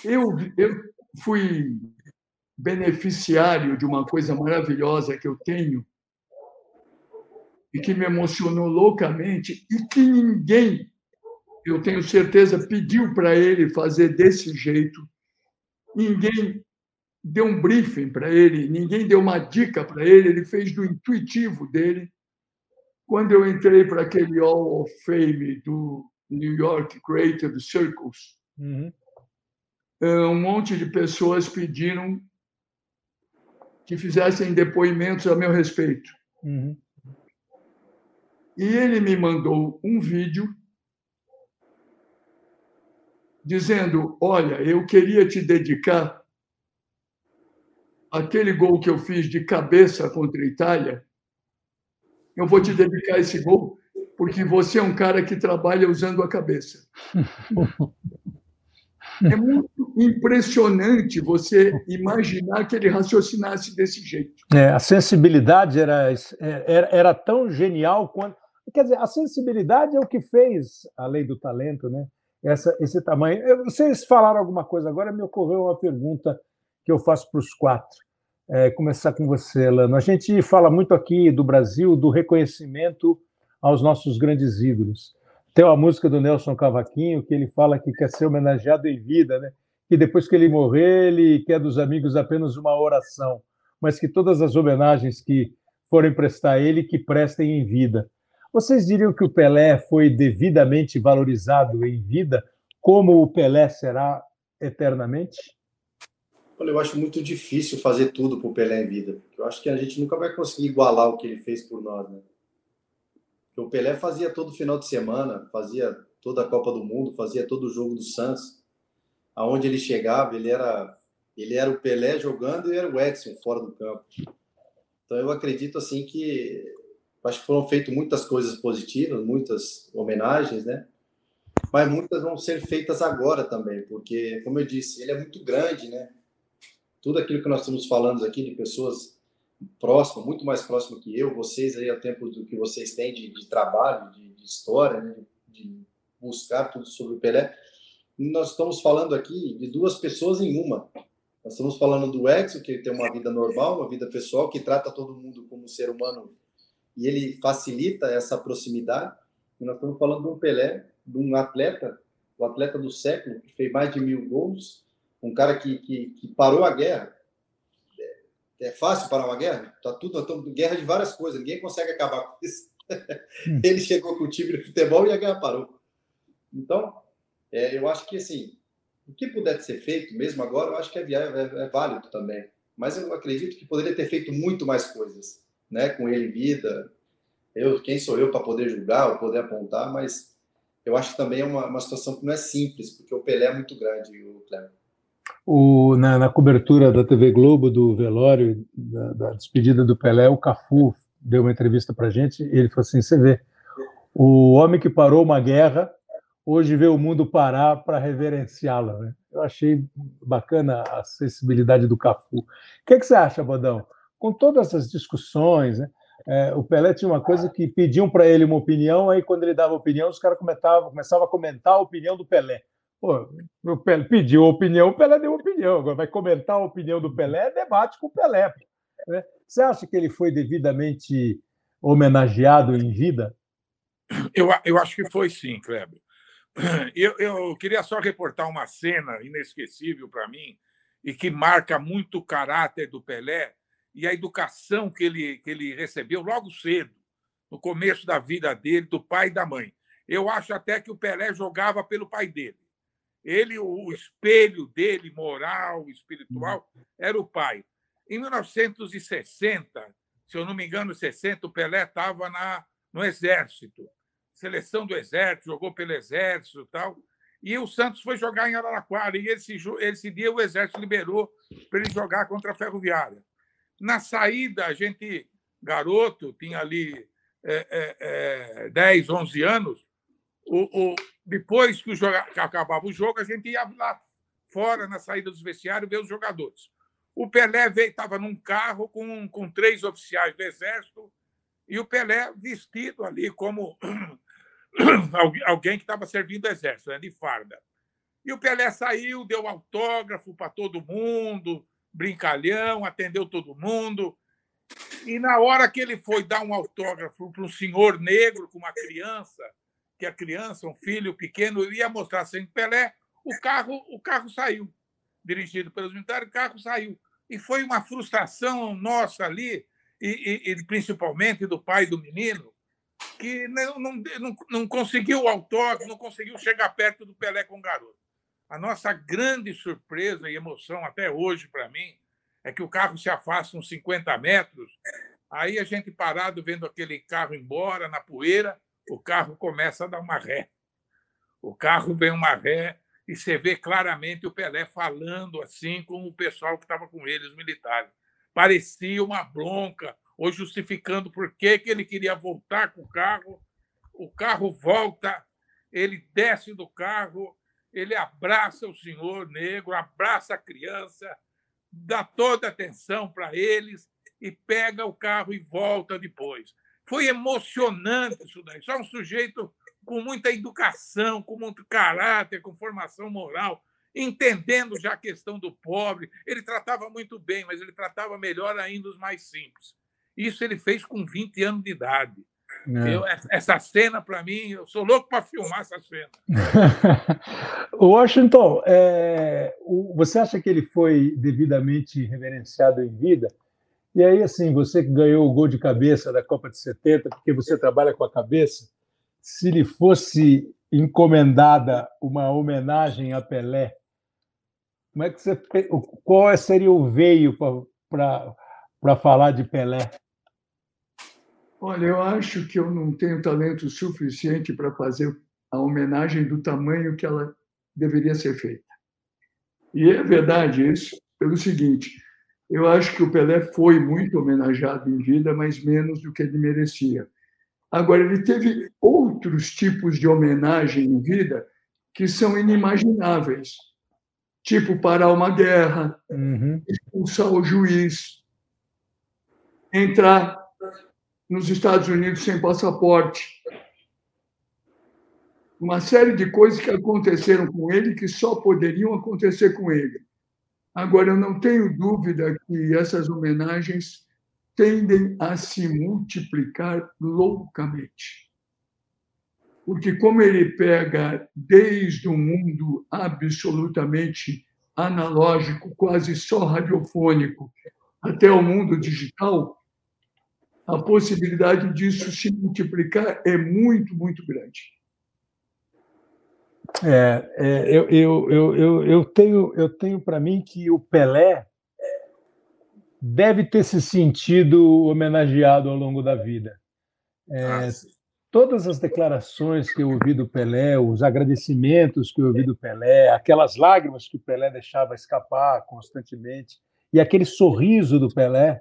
Eu, eu fui beneficiário de uma coisa maravilhosa que eu tenho, e que me emocionou loucamente e que ninguém, eu tenho certeza, pediu para ele fazer desse jeito. Ninguém deu um briefing para ele, ninguém deu uma dica para ele, ele fez do intuitivo dele. Quando eu entrei para aquele Hall of Fame do New York Creative Circles, uhum. Eh, um monte de pessoas pediram que fizessem depoimentos a meu respeito. Uhum. E ele me mandou um vídeo dizendo: Olha, eu queria te dedicar aquele gol que eu fiz de cabeça contra a Itália. Eu vou te dedicar esse gol porque você é um cara que trabalha usando a cabeça. É muito impressionante você imaginar que ele raciocinasse desse jeito. É, a sensibilidade era, era, era tão genial quanto Quer dizer, a sensibilidade é o que fez a lei do talento, né? Essa, esse tamanho. Vocês falaram alguma coisa agora, me ocorreu uma pergunta que eu faço para os quatro. é, começar com você, Lano. A gente fala muito aqui do Brasil do reconhecimento aos nossos grandes ídolos. Tem uma música do Nelson Cavaquinho que ele fala que quer ser homenageado em vida, né? Que depois que ele morrer, ele quer dos amigos apenas uma oração, mas que todas as homenagens que forem prestar a ele, que prestem em vida. Vocês diriam que o Pelé foi devidamente valorizado em vida, como o Pelé será eternamente? Olha, eu acho muito difícil fazer tudo para o Pelé em vida. Eu acho que a gente nunca vai conseguir igualar o que ele fez por nós, né? o Pelé fazia todo final de semana, fazia toda a Copa do Mundo, fazia todo o jogo do Santos. Aonde ele chegava, ele era ele era o Pelé jogando e era o Edson fora do campo. Então eu acredito assim que acho que foram feitas muitas coisas positivas, muitas homenagens, né? Mas muitas vão ser feitas agora também, porque como eu disse, ele é muito grande, né? Tudo aquilo que nós estamos falando aqui de pessoas próximo, muito mais próximo que eu, vocês aí, a tempo do que vocês têm de, de trabalho, de, de história, né, de buscar tudo sobre o Pelé, nós estamos falando aqui de duas pessoas em uma. Nós estamos falando do Edson, que tem uma vida normal, uma vida pessoal, que trata todo mundo como ser humano e ele facilita essa proximidade. E nós estamos falando de um Pelé, de um atleta, o atleta do século, que fez mais de mil gols, um cara que, que, que parou a guerra, é fácil parar uma guerra? Tá tudo, estamos guerra de várias coisas, ninguém consegue acabar com isso. Hum. Ele chegou com o time de futebol e a guerra parou. Então, é, eu acho que assim, o que puder ser feito, mesmo agora, eu acho que é, é, é, válido também. Mas eu acredito que poderia ter feito muito mais coisas, né? Com ele em vida. Eu, quem sou eu para poder julgar ou poder apontar? Mas eu acho que também é uma, uma situação que não é simples, porque o Pelé é muito grande, o Cleber. O, na, na, cobertura da TV Globo do velório, da, da, despedida do Pelé, o Cafu deu uma entrevista para a gente e ele falou assim: você vê, o homem que parou uma guerra hoje vê o mundo parar para reverenciá-la. Né? Eu achei bacana a sensibilidade do Cafu. O que, é que você acha, Bodão? Com todas essas discussões, né? É, o Pelé tinha uma coisa que pediam para ele uma opinião, aí quando ele dava opinião, os caras começavam a comentar a opinião do Pelé. Pô, o Pelé pediu opinião, o Pelé deu opinião. Agora vai comentar a opinião do Pelé, debate com o Pelé. Né? Você acha que ele foi devidamente homenageado em vida? Eu, eu acho que foi sim, Kleber. Eu, eu queria só reportar uma cena inesquecível para mim e que marca muito o caráter do Pelé e a educação que ele, que ele recebeu logo cedo, no começo da vida dele, do pai e da mãe. Eu acho até que o Pelé jogava pelo pai dele. Ele, o espelho dele, moral, espiritual, era o pai. Em 1960, se eu não me engano, 60, o Pelé estava no Exército, seleção do Exército, jogou pelo Exército e tal. E o Santos foi jogar em Araraquara. E esse, esse dia o Exército liberou para ele jogar contra a Ferroviária. Na saída, a gente, garoto, tinha ali é, é, é, 10, 11 anos, o, o, depois que, o joga, que acabava o jogo, a gente ia lá fora, na saída dos vestiários, ver os jogadores. O Pelé estava num carro com, com três oficiais do Exército e o Pelé vestido ali como alguém que estava servindo o Exército, né, de farda. E o Pelé saiu, deu autógrafo para todo mundo, brincalhão, atendeu todo mundo. E na hora que ele foi dar um autógrafo para um senhor negro com uma criança, que a criança, um filho pequeno, ia mostrar sem Pelé, o carro, o carro saiu. Dirigido pelos militares, o carro saiu. E foi uma frustração nossa ali, e, e, e principalmente do pai do menino, que não, não, não, não conseguiu o autógrafo, não conseguiu chegar perto do Pelé com o garoto. A nossa grande surpresa e emoção até hoje para mim é que o carro se afasta uns 50 metros, aí a gente parado vendo aquele carro embora na poeira, o carro começa a dar uma ré. O carro vem uma ré e você vê claramente o Pelé falando assim com o pessoal que estava com ele, os militares. Parecia uma bronca, ou justificando por que, que ele queria voltar com o carro. O carro volta, ele desce do carro, ele abraça o senhor negro, abraça a criança, dá toda a atenção para eles e pega o carro e volta depois. Foi emocionante isso daí. Só um sujeito com muita educação, com muito caráter, com formação moral. entendendo já a questão do pobre. Ele tratava muito bem, mas ele tratava melhor ainda os mais simples. Isso ele fez com 20 anos de idade. É. Eu, essa cena, para mim, eu sou louco para filmar essa cena. Washington, é, você acha que ele foi devidamente reverenciado em vida? E aí, assim, você que ganhou o gol de cabeça da Copa de 70, porque você trabalha com a cabeça, se lhe fosse encomendada uma homenagem a Pelé, como é que você, qual seria o veio para falar de Pelé? Olha, eu acho que eu não tenho talento suficiente para fazer a homenagem do tamanho que ela deveria ser feita. E é verdade isso, pelo seguinte: eu acho que o Pelé foi muito homenageado em vida, mas menos do que ele merecia. Agora, ele teve outros tipos de homenagem em vida que são inimagináveis, tipo parar uma guerra, uhum. expulsar o juiz, entrar nos Estados Unidos sem passaporte. Uma série de coisas que aconteceram com ele que só poderiam acontecer com ele. Agora, eu não tenho dúvida que essas homenagens tendem a se multiplicar loucamente. Porque, como ele pega desde um mundo absolutamente analógico, quase só radiofônico, até o mundo digital, a possibilidade disso se multiplicar é muito, muito grande. É, é eu, eu, eu, eu, tenho, eu tenho para mim que o Pelé deve ter se sentido homenageado ao longo da vida. É, ah, todas as declarações que eu ouvi do Pelé, os agradecimentos que eu ouvi do Pelé, aquelas lágrimas que o Pelé deixava escapar constantemente, e aquele sorriso do Pelé,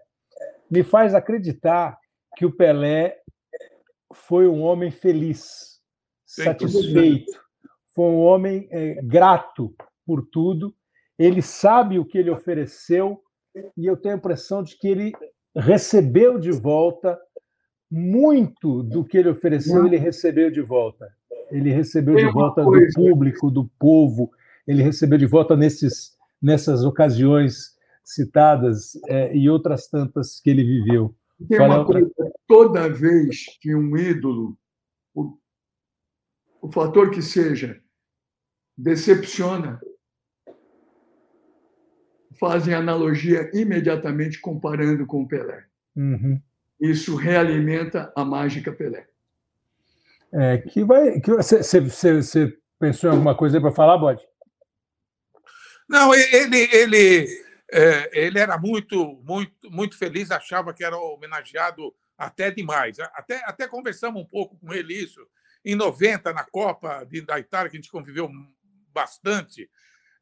me faz acreditar que o Pelé foi um homem feliz, satisfeito, foi um homem é, grato por tudo. Ele sabe o que ele ofereceu e eu tenho a impressão de que ele recebeu de volta muito do que ele ofereceu, ele recebeu de volta. Ele recebeu de volta do público, do povo, ele recebeu de volta nesses, nessas ocasiões citadas é, e outras tantas que ele viveu. Tem uma coisa, toda vez que um ídolo, o, o fator que seja, decepciona, fazem analogia imediatamente comparando com o Pelé. Uhum. Isso realimenta a mágica Pelé. É, que vai. Que você, você, você pensou em alguma coisa para falar, Bode? Não, ele, ele é, ele era muito, muito, muito feliz, achava que era homenageado até demais. Até, até conversamos um pouco com ele isso. Em 90, na Copa de, da Itália, que a gente conviveu bastante,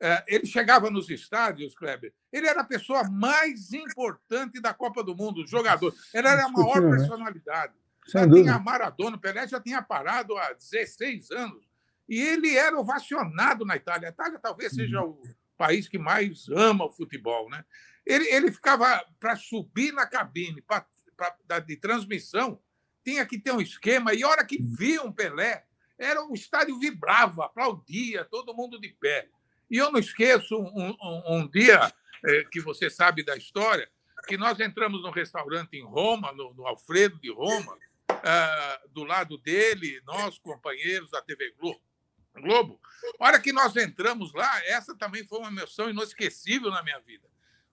é, ele chegava nos estádios, Kleber, ele era a pessoa mais importante da Copa do Mundo, o jogador. Ele era a maior né? personalidade. Já tinha Maradona, o Pelé já tinha parado há 16 anos. E ele era ovacionado na Itália. A Itália talvez seja uhum. o país que mais ama o futebol. Né? Ele, ele ficava para subir na cabine pra, pra, de transmissão, tinha que ter um esquema, e a hora que via um Pelé, era o estádio vibrava, aplaudia, todo mundo de pé. E eu não esqueço um, um, um dia é, que você sabe da história, que nós entramos num restaurante em Roma, no, no Alfredo de Roma, uh, do lado dele, nós, companheiros da TV Globo, Globo. A hora que nós entramos lá, essa também foi uma emoção inesquecível na minha vida.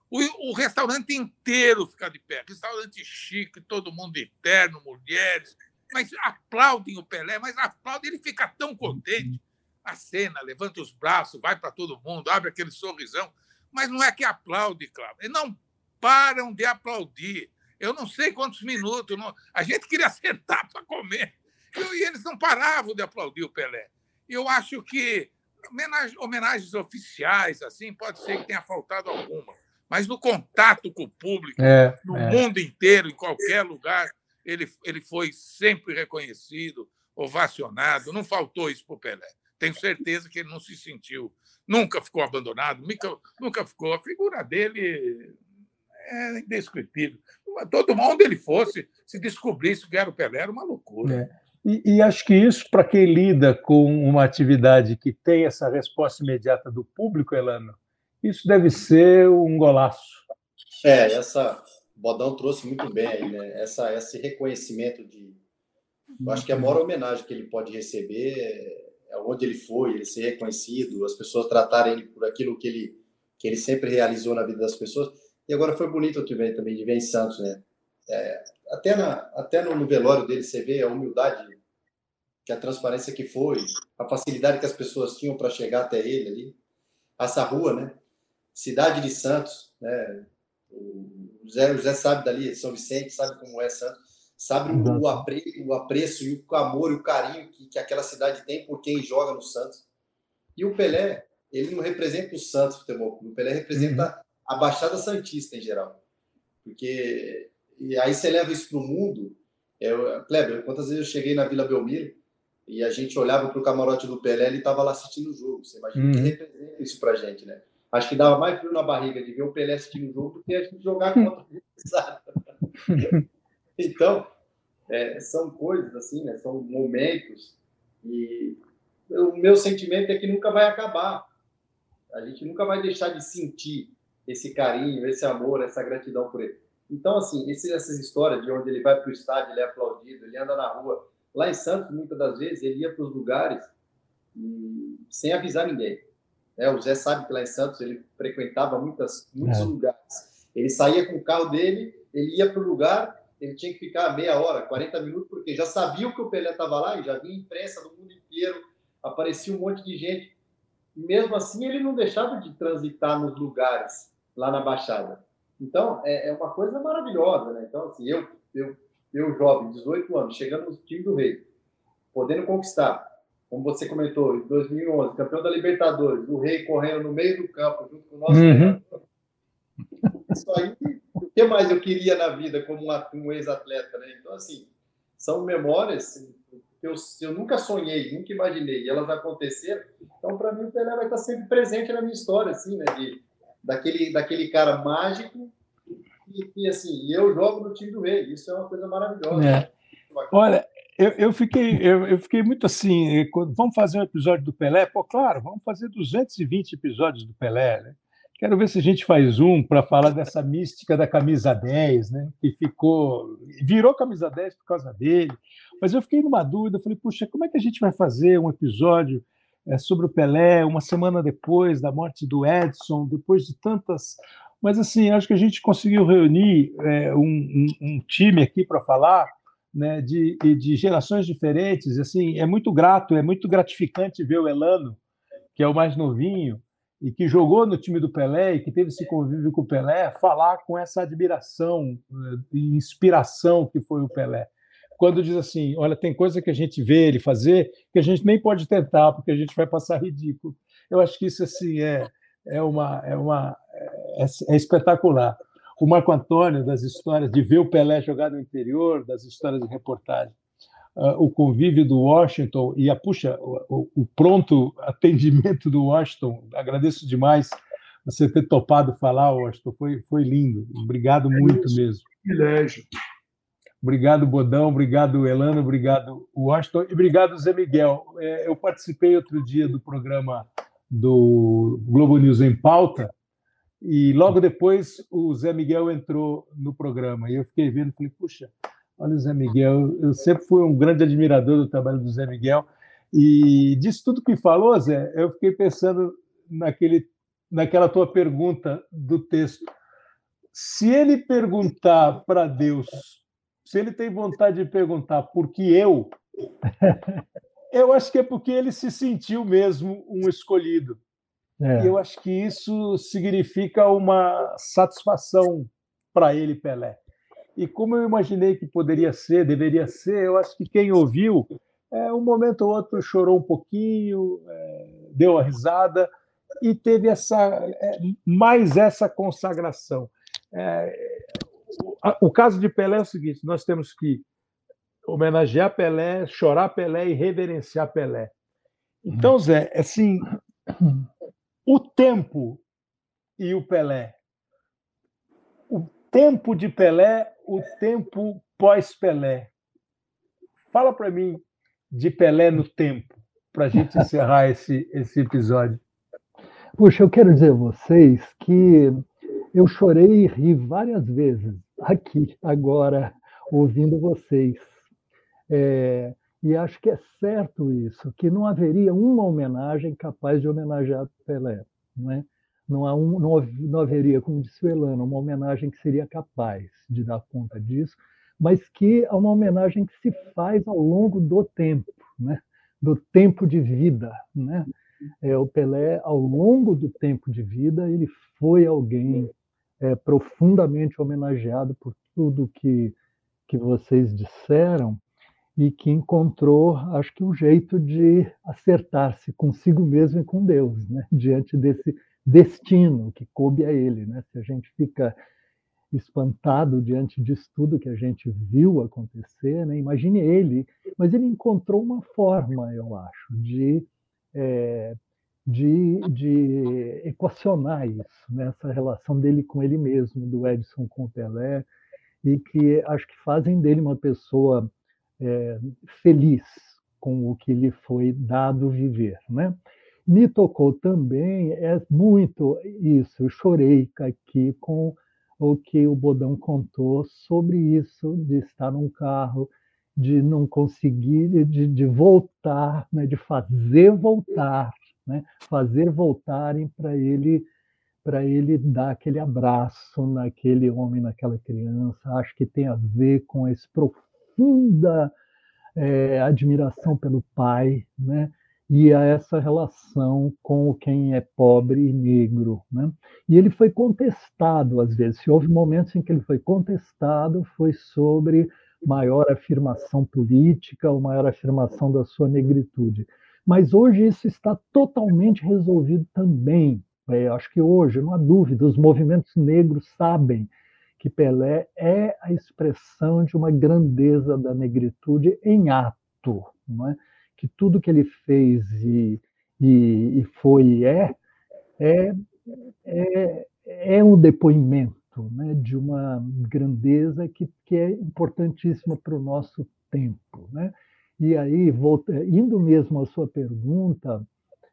O, o restaurante inteiro fica de pé, restaurante chique, todo mundo de terno, mulheres, mas aplaudem o Pelé, mas aplaudem, ele fica tão contente. A cena, levanta os braços, vai para todo mundo, abre aquele sorrisão, mas não é que aplaude, claro. Eles não param de aplaudir. Eu não sei quantos minutos. Não... A gente queria sentar para comer. E eles não paravam de aplaudir o Pelé. Eu acho que homenagens oficiais, assim, pode ser que tenha faltado alguma. Mas no contato com o público, é, no é. mundo inteiro, em qualquer lugar, ele, ele foi sempre reconhecido, ovacionado. Não faltou isso para o Pelé. Tenho certeza que ele não se sentiu, nunca ficou abandonado, nunca, nunca ficou. A figura dele é indescritível. Todo mundo ele fosse, se descobrisse que era o Pelé, era uma loucura. É. E, e acho que isso, para quem lida com uma atividade que tem essa resposta imediata do público, Elano, isso deve ser um golaço. É, essa Bodão trouxe muito bem aí, né? Essa, esse reconhecimento de. Eu acho que a maior homenagem que ele pode receber é onde ele foi, ele ser reconhecido, as pessoas tratarem ele por aquilo que ele, que ele sempre realizou na vida das pessoas. E agora foi bonito também, também de ver em Santos, né? É, até na, até no velório dele você vê a humildade, que a transparência que foi, a facilidade que as pessoas tinham para chegar até ele ali. Essa rua, né? Cidade de Santos, né? O José, o José sabe dali, São Vicente, sabe como é Santos, sabe o, o, apre, o apreço e o amor e o carinho que, que aquela cidade tem por quem joga no Santos. E o Pelé, ele não representa o Santos Futebol Clube, o Pelé representa uhum. a Baixada Santista em geral. Porque e aí você leva isso para o mundo. Eu, Kleber, quantas vezes eu cheguei na Vila Belmiro e a gente olhava para o camarote do Pelé, ele estava lá assistindo o jogo. Você imagina uhum. que representa isso para a gente, né? Acho que dava mais frio na barriga de ver o Pelé assistindo o jogo do que a gente jogar contra o Então, é, são coisas assim, né? São momentos e o meu sentimento é que nunca vai acabar. A gente nunca vai deixar de sentir esse carinho, esse amor, essa gratidão por ele. Então, assim, essas histórias de onde ele vai para o estádio, ele é aplaudido, ele anda na rua. Lá em Santos, muitas das vezes, ele ia para os lugares e, sem avisar ninguém. É, o Zé sabe que lá em Santos ele frequentava muitas, muitos é. lugares. Ele saía com o carro dele, ele ia para o lugar, ele tinha que ficar meia hora, 40 minutos, porque já sabia que o Pelé estava lá e já vinha imprensa do mundo inteiro, aparecia um monte de gente. E mesmo assim, ele não deixava de transitar nos lugares lá na Baixada. Então, é, é uma coisa maravilhosa, né? Então, assim, eu, eu, eu jovem, 18 anos, chegando no time do Rei, podendo conquistar, como você comentou, em 2011, campeão da Libertadores, o Rei correndo no meio do campo, junto com o nosso uhum. Isso aí, o que mais eu queria na vida como um ex-atleta, né? Então, assim, são memórias que eu, eu nunca sonhei, nunca imaginei, e elas aconteceram. Então, para mim, o Pelé vai estar sempre presente na minha história, assim, né? De, daquele, daquele cara mágico e, e, assim, eu jogo no time do rei. Isso é uma coisa maravilhosa. É. Olha, eu, eu, fiquei, eu, eu, fiquei muito assim. Eh, vamos fazer um episódio do Pelé? Pô, claro, vamos fazer 220 episódios do Pelé, né? Quero ver se a gente faz um para falar dessa mística da camisa 10, né? Que ficou. virou camisa 10 por causa dele. Mas eu fiquei numa dúvida, falei, puxa, como é que a gente vai fazer um episódio é, sobre o Pelé, uma semana depois da morte do Edson, depois de tantas. Mas, assim, acho que a gente conseguiu reunir é, um, um, um, time aqui para falar né, de, de gerações diferentes. Assim, é muito grato, é muito gratificante ver o Elano, que é o mais novinho, e que jogou no time do Pelé e que teve esse convívio com o Pelé, falar com essa admiração e inspiração que foi o Pelé quando diz assim, olha, tem coisa que a gente vê ele fazer que a gente nem pode tentar porque a gente vai passar ridículo. Eu acho que isso assim é é uma é uma é, é espetacular. O Marco Antônio das histórias de ver o Pelé jogar no interior, das histórias de reportagem, uh, o convívio do Washington e a puxa o, o pronto atendimento do Washington. Agradeço demais você ter topado falar, Washington. Foi foi lindo. Obrigado é muito mesmo. Privilégio. Obrigado, Bodão. Obrigado, Elano. Obrigado, Washington. E obrigado, Zé Miguel. É, eu participei outro dia do programa do Globo News em Pauta e logo depois o Zé Miguel entrou no programa e eu fiquei vendo e falei, puxa, olha o Zé Miguel. Eu sempre fui um grande admirador do trabalho do Zé Miguel e disso tudo que falou, Zé, eu fiquei pensando naquele, naquela tua pergunta do texto. Se ele perguntar para Deus se ele tem vontade de perguntar por que eu, eu acho que é porque ele se sentiu mesmo um escolhido. É. E eu acho que isso significa uma satisfação para ele, Pelé. E como eu imaginei que poderia ser, deveria ser, eu acho que quem ouviu, é, um momento ou outro chorou um pouquinho, é, deu a risada e teve essa é, mais essa consagração. É, o caso de Pelé é o seguinte: nós temos que homenagear Pelé, chorar Pelé e reverenciar Pelé. Então, Zé, assim, o tempo e o Pelé. O tempo de Pelé, o tempo pós-Pelé. Fala para mim, de Pelé no tempo, para a gente encerrar esse, esse episódio. Puxa, eu quero dizer a vocês que eu chorei e ri várias vezes aqui, agora, ouvindo vocês. É, e acho que é certo isso, que não haveria uma homenagem capaz de homenagear Pelé. Não, é? não, há um, não, não haveria, como disse o Elano, uma homenagem que seria capaz de dar conta disso, mas que é uma homenagem que se faz ao longo do tempo, né? do tempo de vida. Né? É, o Pelé, ao longo do tempo de vida, ele foi alguém é, profundamente homenageado por tudo que, que vocês disseram e que encontrou, acho que, um jeito de acertar-se consigo mesmo e com Deus, né? diante desse destino que coube a ele. Né? Se a gente fica espantado diante disso tudo que a gente viu acontecer, né? imagine ele, mas ele encontrou uma forma, eu acho, de, é, de, de equacionar isso, né? essa relação dele com ele mesmo, do Edson com o Pelé, e que acho que fazem dele uma pessoa é, feliz com o que lhe foi dado viver. Né? Me tocou também é muito isso, eu chorei aqui com o que o Bodão contou sobre isso, de estar num carro, de não conseguir, de, de voltar, né, de fazer voltar, né, fazer voltarem para ele para ele dar aquele abraço naquele homem, naquela criança. Acho que tem a ver com essa profunda é, admiração pelo pai, né? e a essa relação com quem é pobre e negro. Né? E ele foi contestado às vezes. Se houve momentos em que ele foi contestado, foi sobre maior afirmação política ou maior afirmação da sua negritude. Mas hoje isso está totalmente resolvido também. É, acho que hoje, não há dúvida, os movimentos negros sabem que Pelé é a expressão de uma grandeza da negritude em ato. Não é? que tudo que ele fez e, e, e foi e é, é, é, é um depoimento né, de uma grandeza que, que é importantíssima para o nosso tempo. Né? E aí, volta, indo mesmo à sua pergunta,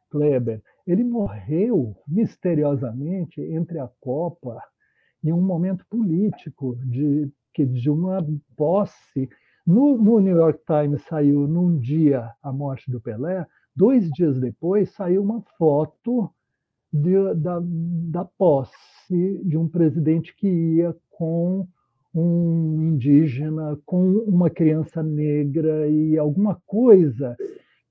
Kleber, ele morreu misteriosamente entre a Copa e um momento político de, de uma posse. No, no, New York Times saiu num dia a morte do Pelé, dois dias depois saiu uma foto de, da, da posse de um presidente que ia com um indígena, com uma criança negra e alguma coisa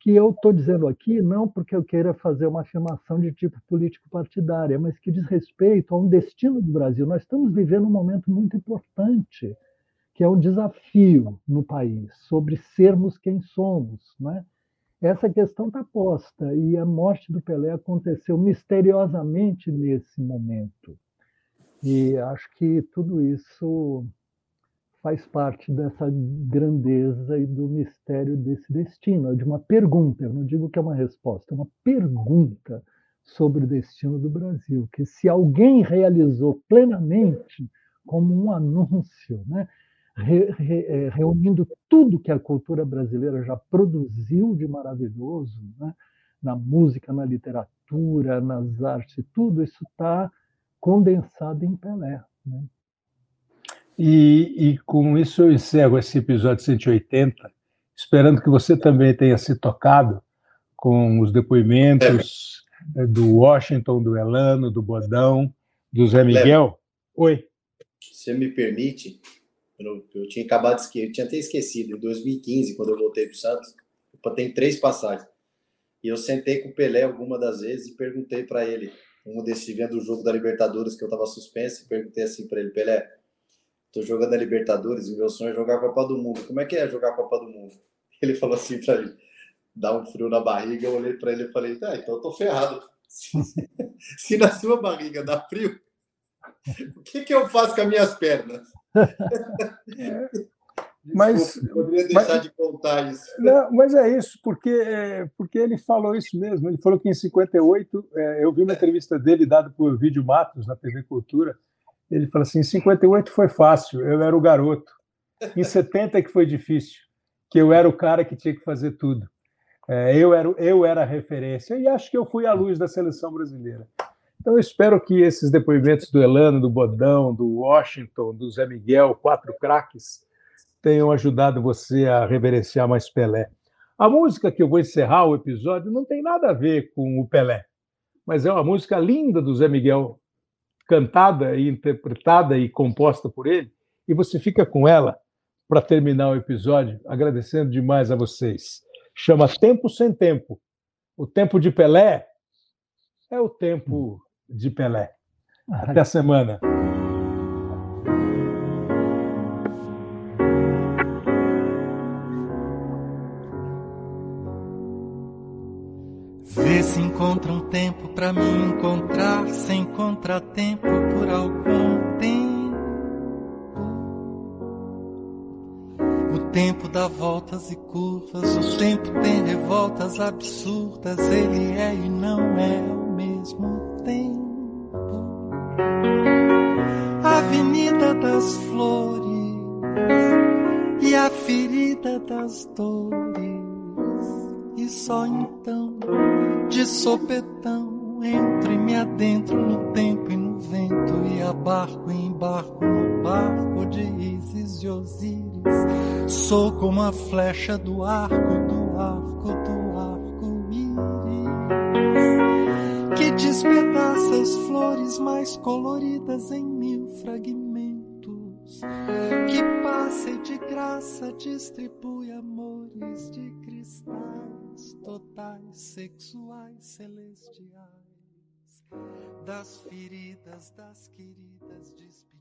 que eu estou dizendo aqui não porque eu queira fazer uma afirmação de tipo político partidária, mas que diz respeito a um destino do Brasil. Nós estamos vivendo um momento muito importante que é um desafio no país, sobre sermos quem somos. Né? Essa questão está posta, e a morte do Pelé aconteceu misteriosamente nesse momento. E acho que tudo isso faz parte dessa grandeza e do mistério desse destino, de uma pergunta, eu não digo que é uma resposta, é uma pergunta sobre o destino do Brasil, que se alguém realizou plenamente como um anúncio, né? re, re, é, reunindo tudo que a cultura brasileira já produziu de maravilhoso, né? na música, na literatura, nas artes, tudo isso está condensado em Pelé. Né? E, e, com isso eu encerro esse episódio 180, esperando que você também tenha se tocado com os depoimentos é. do Washington, do Elano, do Bodão, do Zé Miguel. Oi. Se me permite, eu, eu tinha acabado de esquecer, eu tinha até esquecido, em 2015, quando eu voltei para o Santos, eu tenho três passagens. E eu sentei com o Pelé alguma das vezes e perguntei para ele, um desses vendo o jogo da Libertadores que eu estava suspenso, e perguntei assim para ele, Pelé, tô jogando a Libertadores e meu sonho é jogar a Copa do Mundo. Como é que é jogar a Copa do Mundo? Ele falou assim para mim, dá um frio na barriga. Eu olhei para ele e falei, tá, então eu tô ferrado. Se na sua barriga dá frio, o que, que eu faço com as minhas pernas? mas poderia deixar mas, de contar isso. Não, mas é isso, porque, porque ele falou isso mesmo. Ele falou que em 58, é, eu vi uma entrevista dele dada por Vídeo Matos na TV Cultura. Ele falou assim: em 58 foi fácil, eu era o garoto. Em 70 é que foi difícil. que eu era o cara que tinha que fazer tudo. É, eu, era, eu era a referência e acho que eu fui a luz da seleção brasileira. Então, eu espero que esses depoimentos do Elano, do Bodão, do Washington, do Zé Miguel, quatro craques, tenham ajudado você a reverenciar mais Pelé. A música que eu vou encerrar o episódio não tem nada a ver com o Pelé, mas é uma música linda do Zé Miguel, cantada e interpretada e composta por ele, e você fica com ela para terminar o episódio, agradecendo demais a vocês. Chama Tempo Sem Tempo. O tempo de Pelé é o tempo de Pelé. Até a semana. Encontra um tempo para me encontrar sem contratempo por algum tempo. O tempo dá voltas e curvas, o tempo tem revoltas absurdas, ele é e não é ao mesmo tempo. Avenida das flores e a ferida das dores, e só então de sopetão entre-me adentro no tempo e no vento e abarco e embarco no barco de Isis e Osíris. Sou como a flecha do arco, do arco, do arco-íris que despedaça as flores mais coloridas em mil fragmentos, que passa e de graça distribui amores de cristais totais, sexuais, celestiais, das feridas, das queridas, despedidas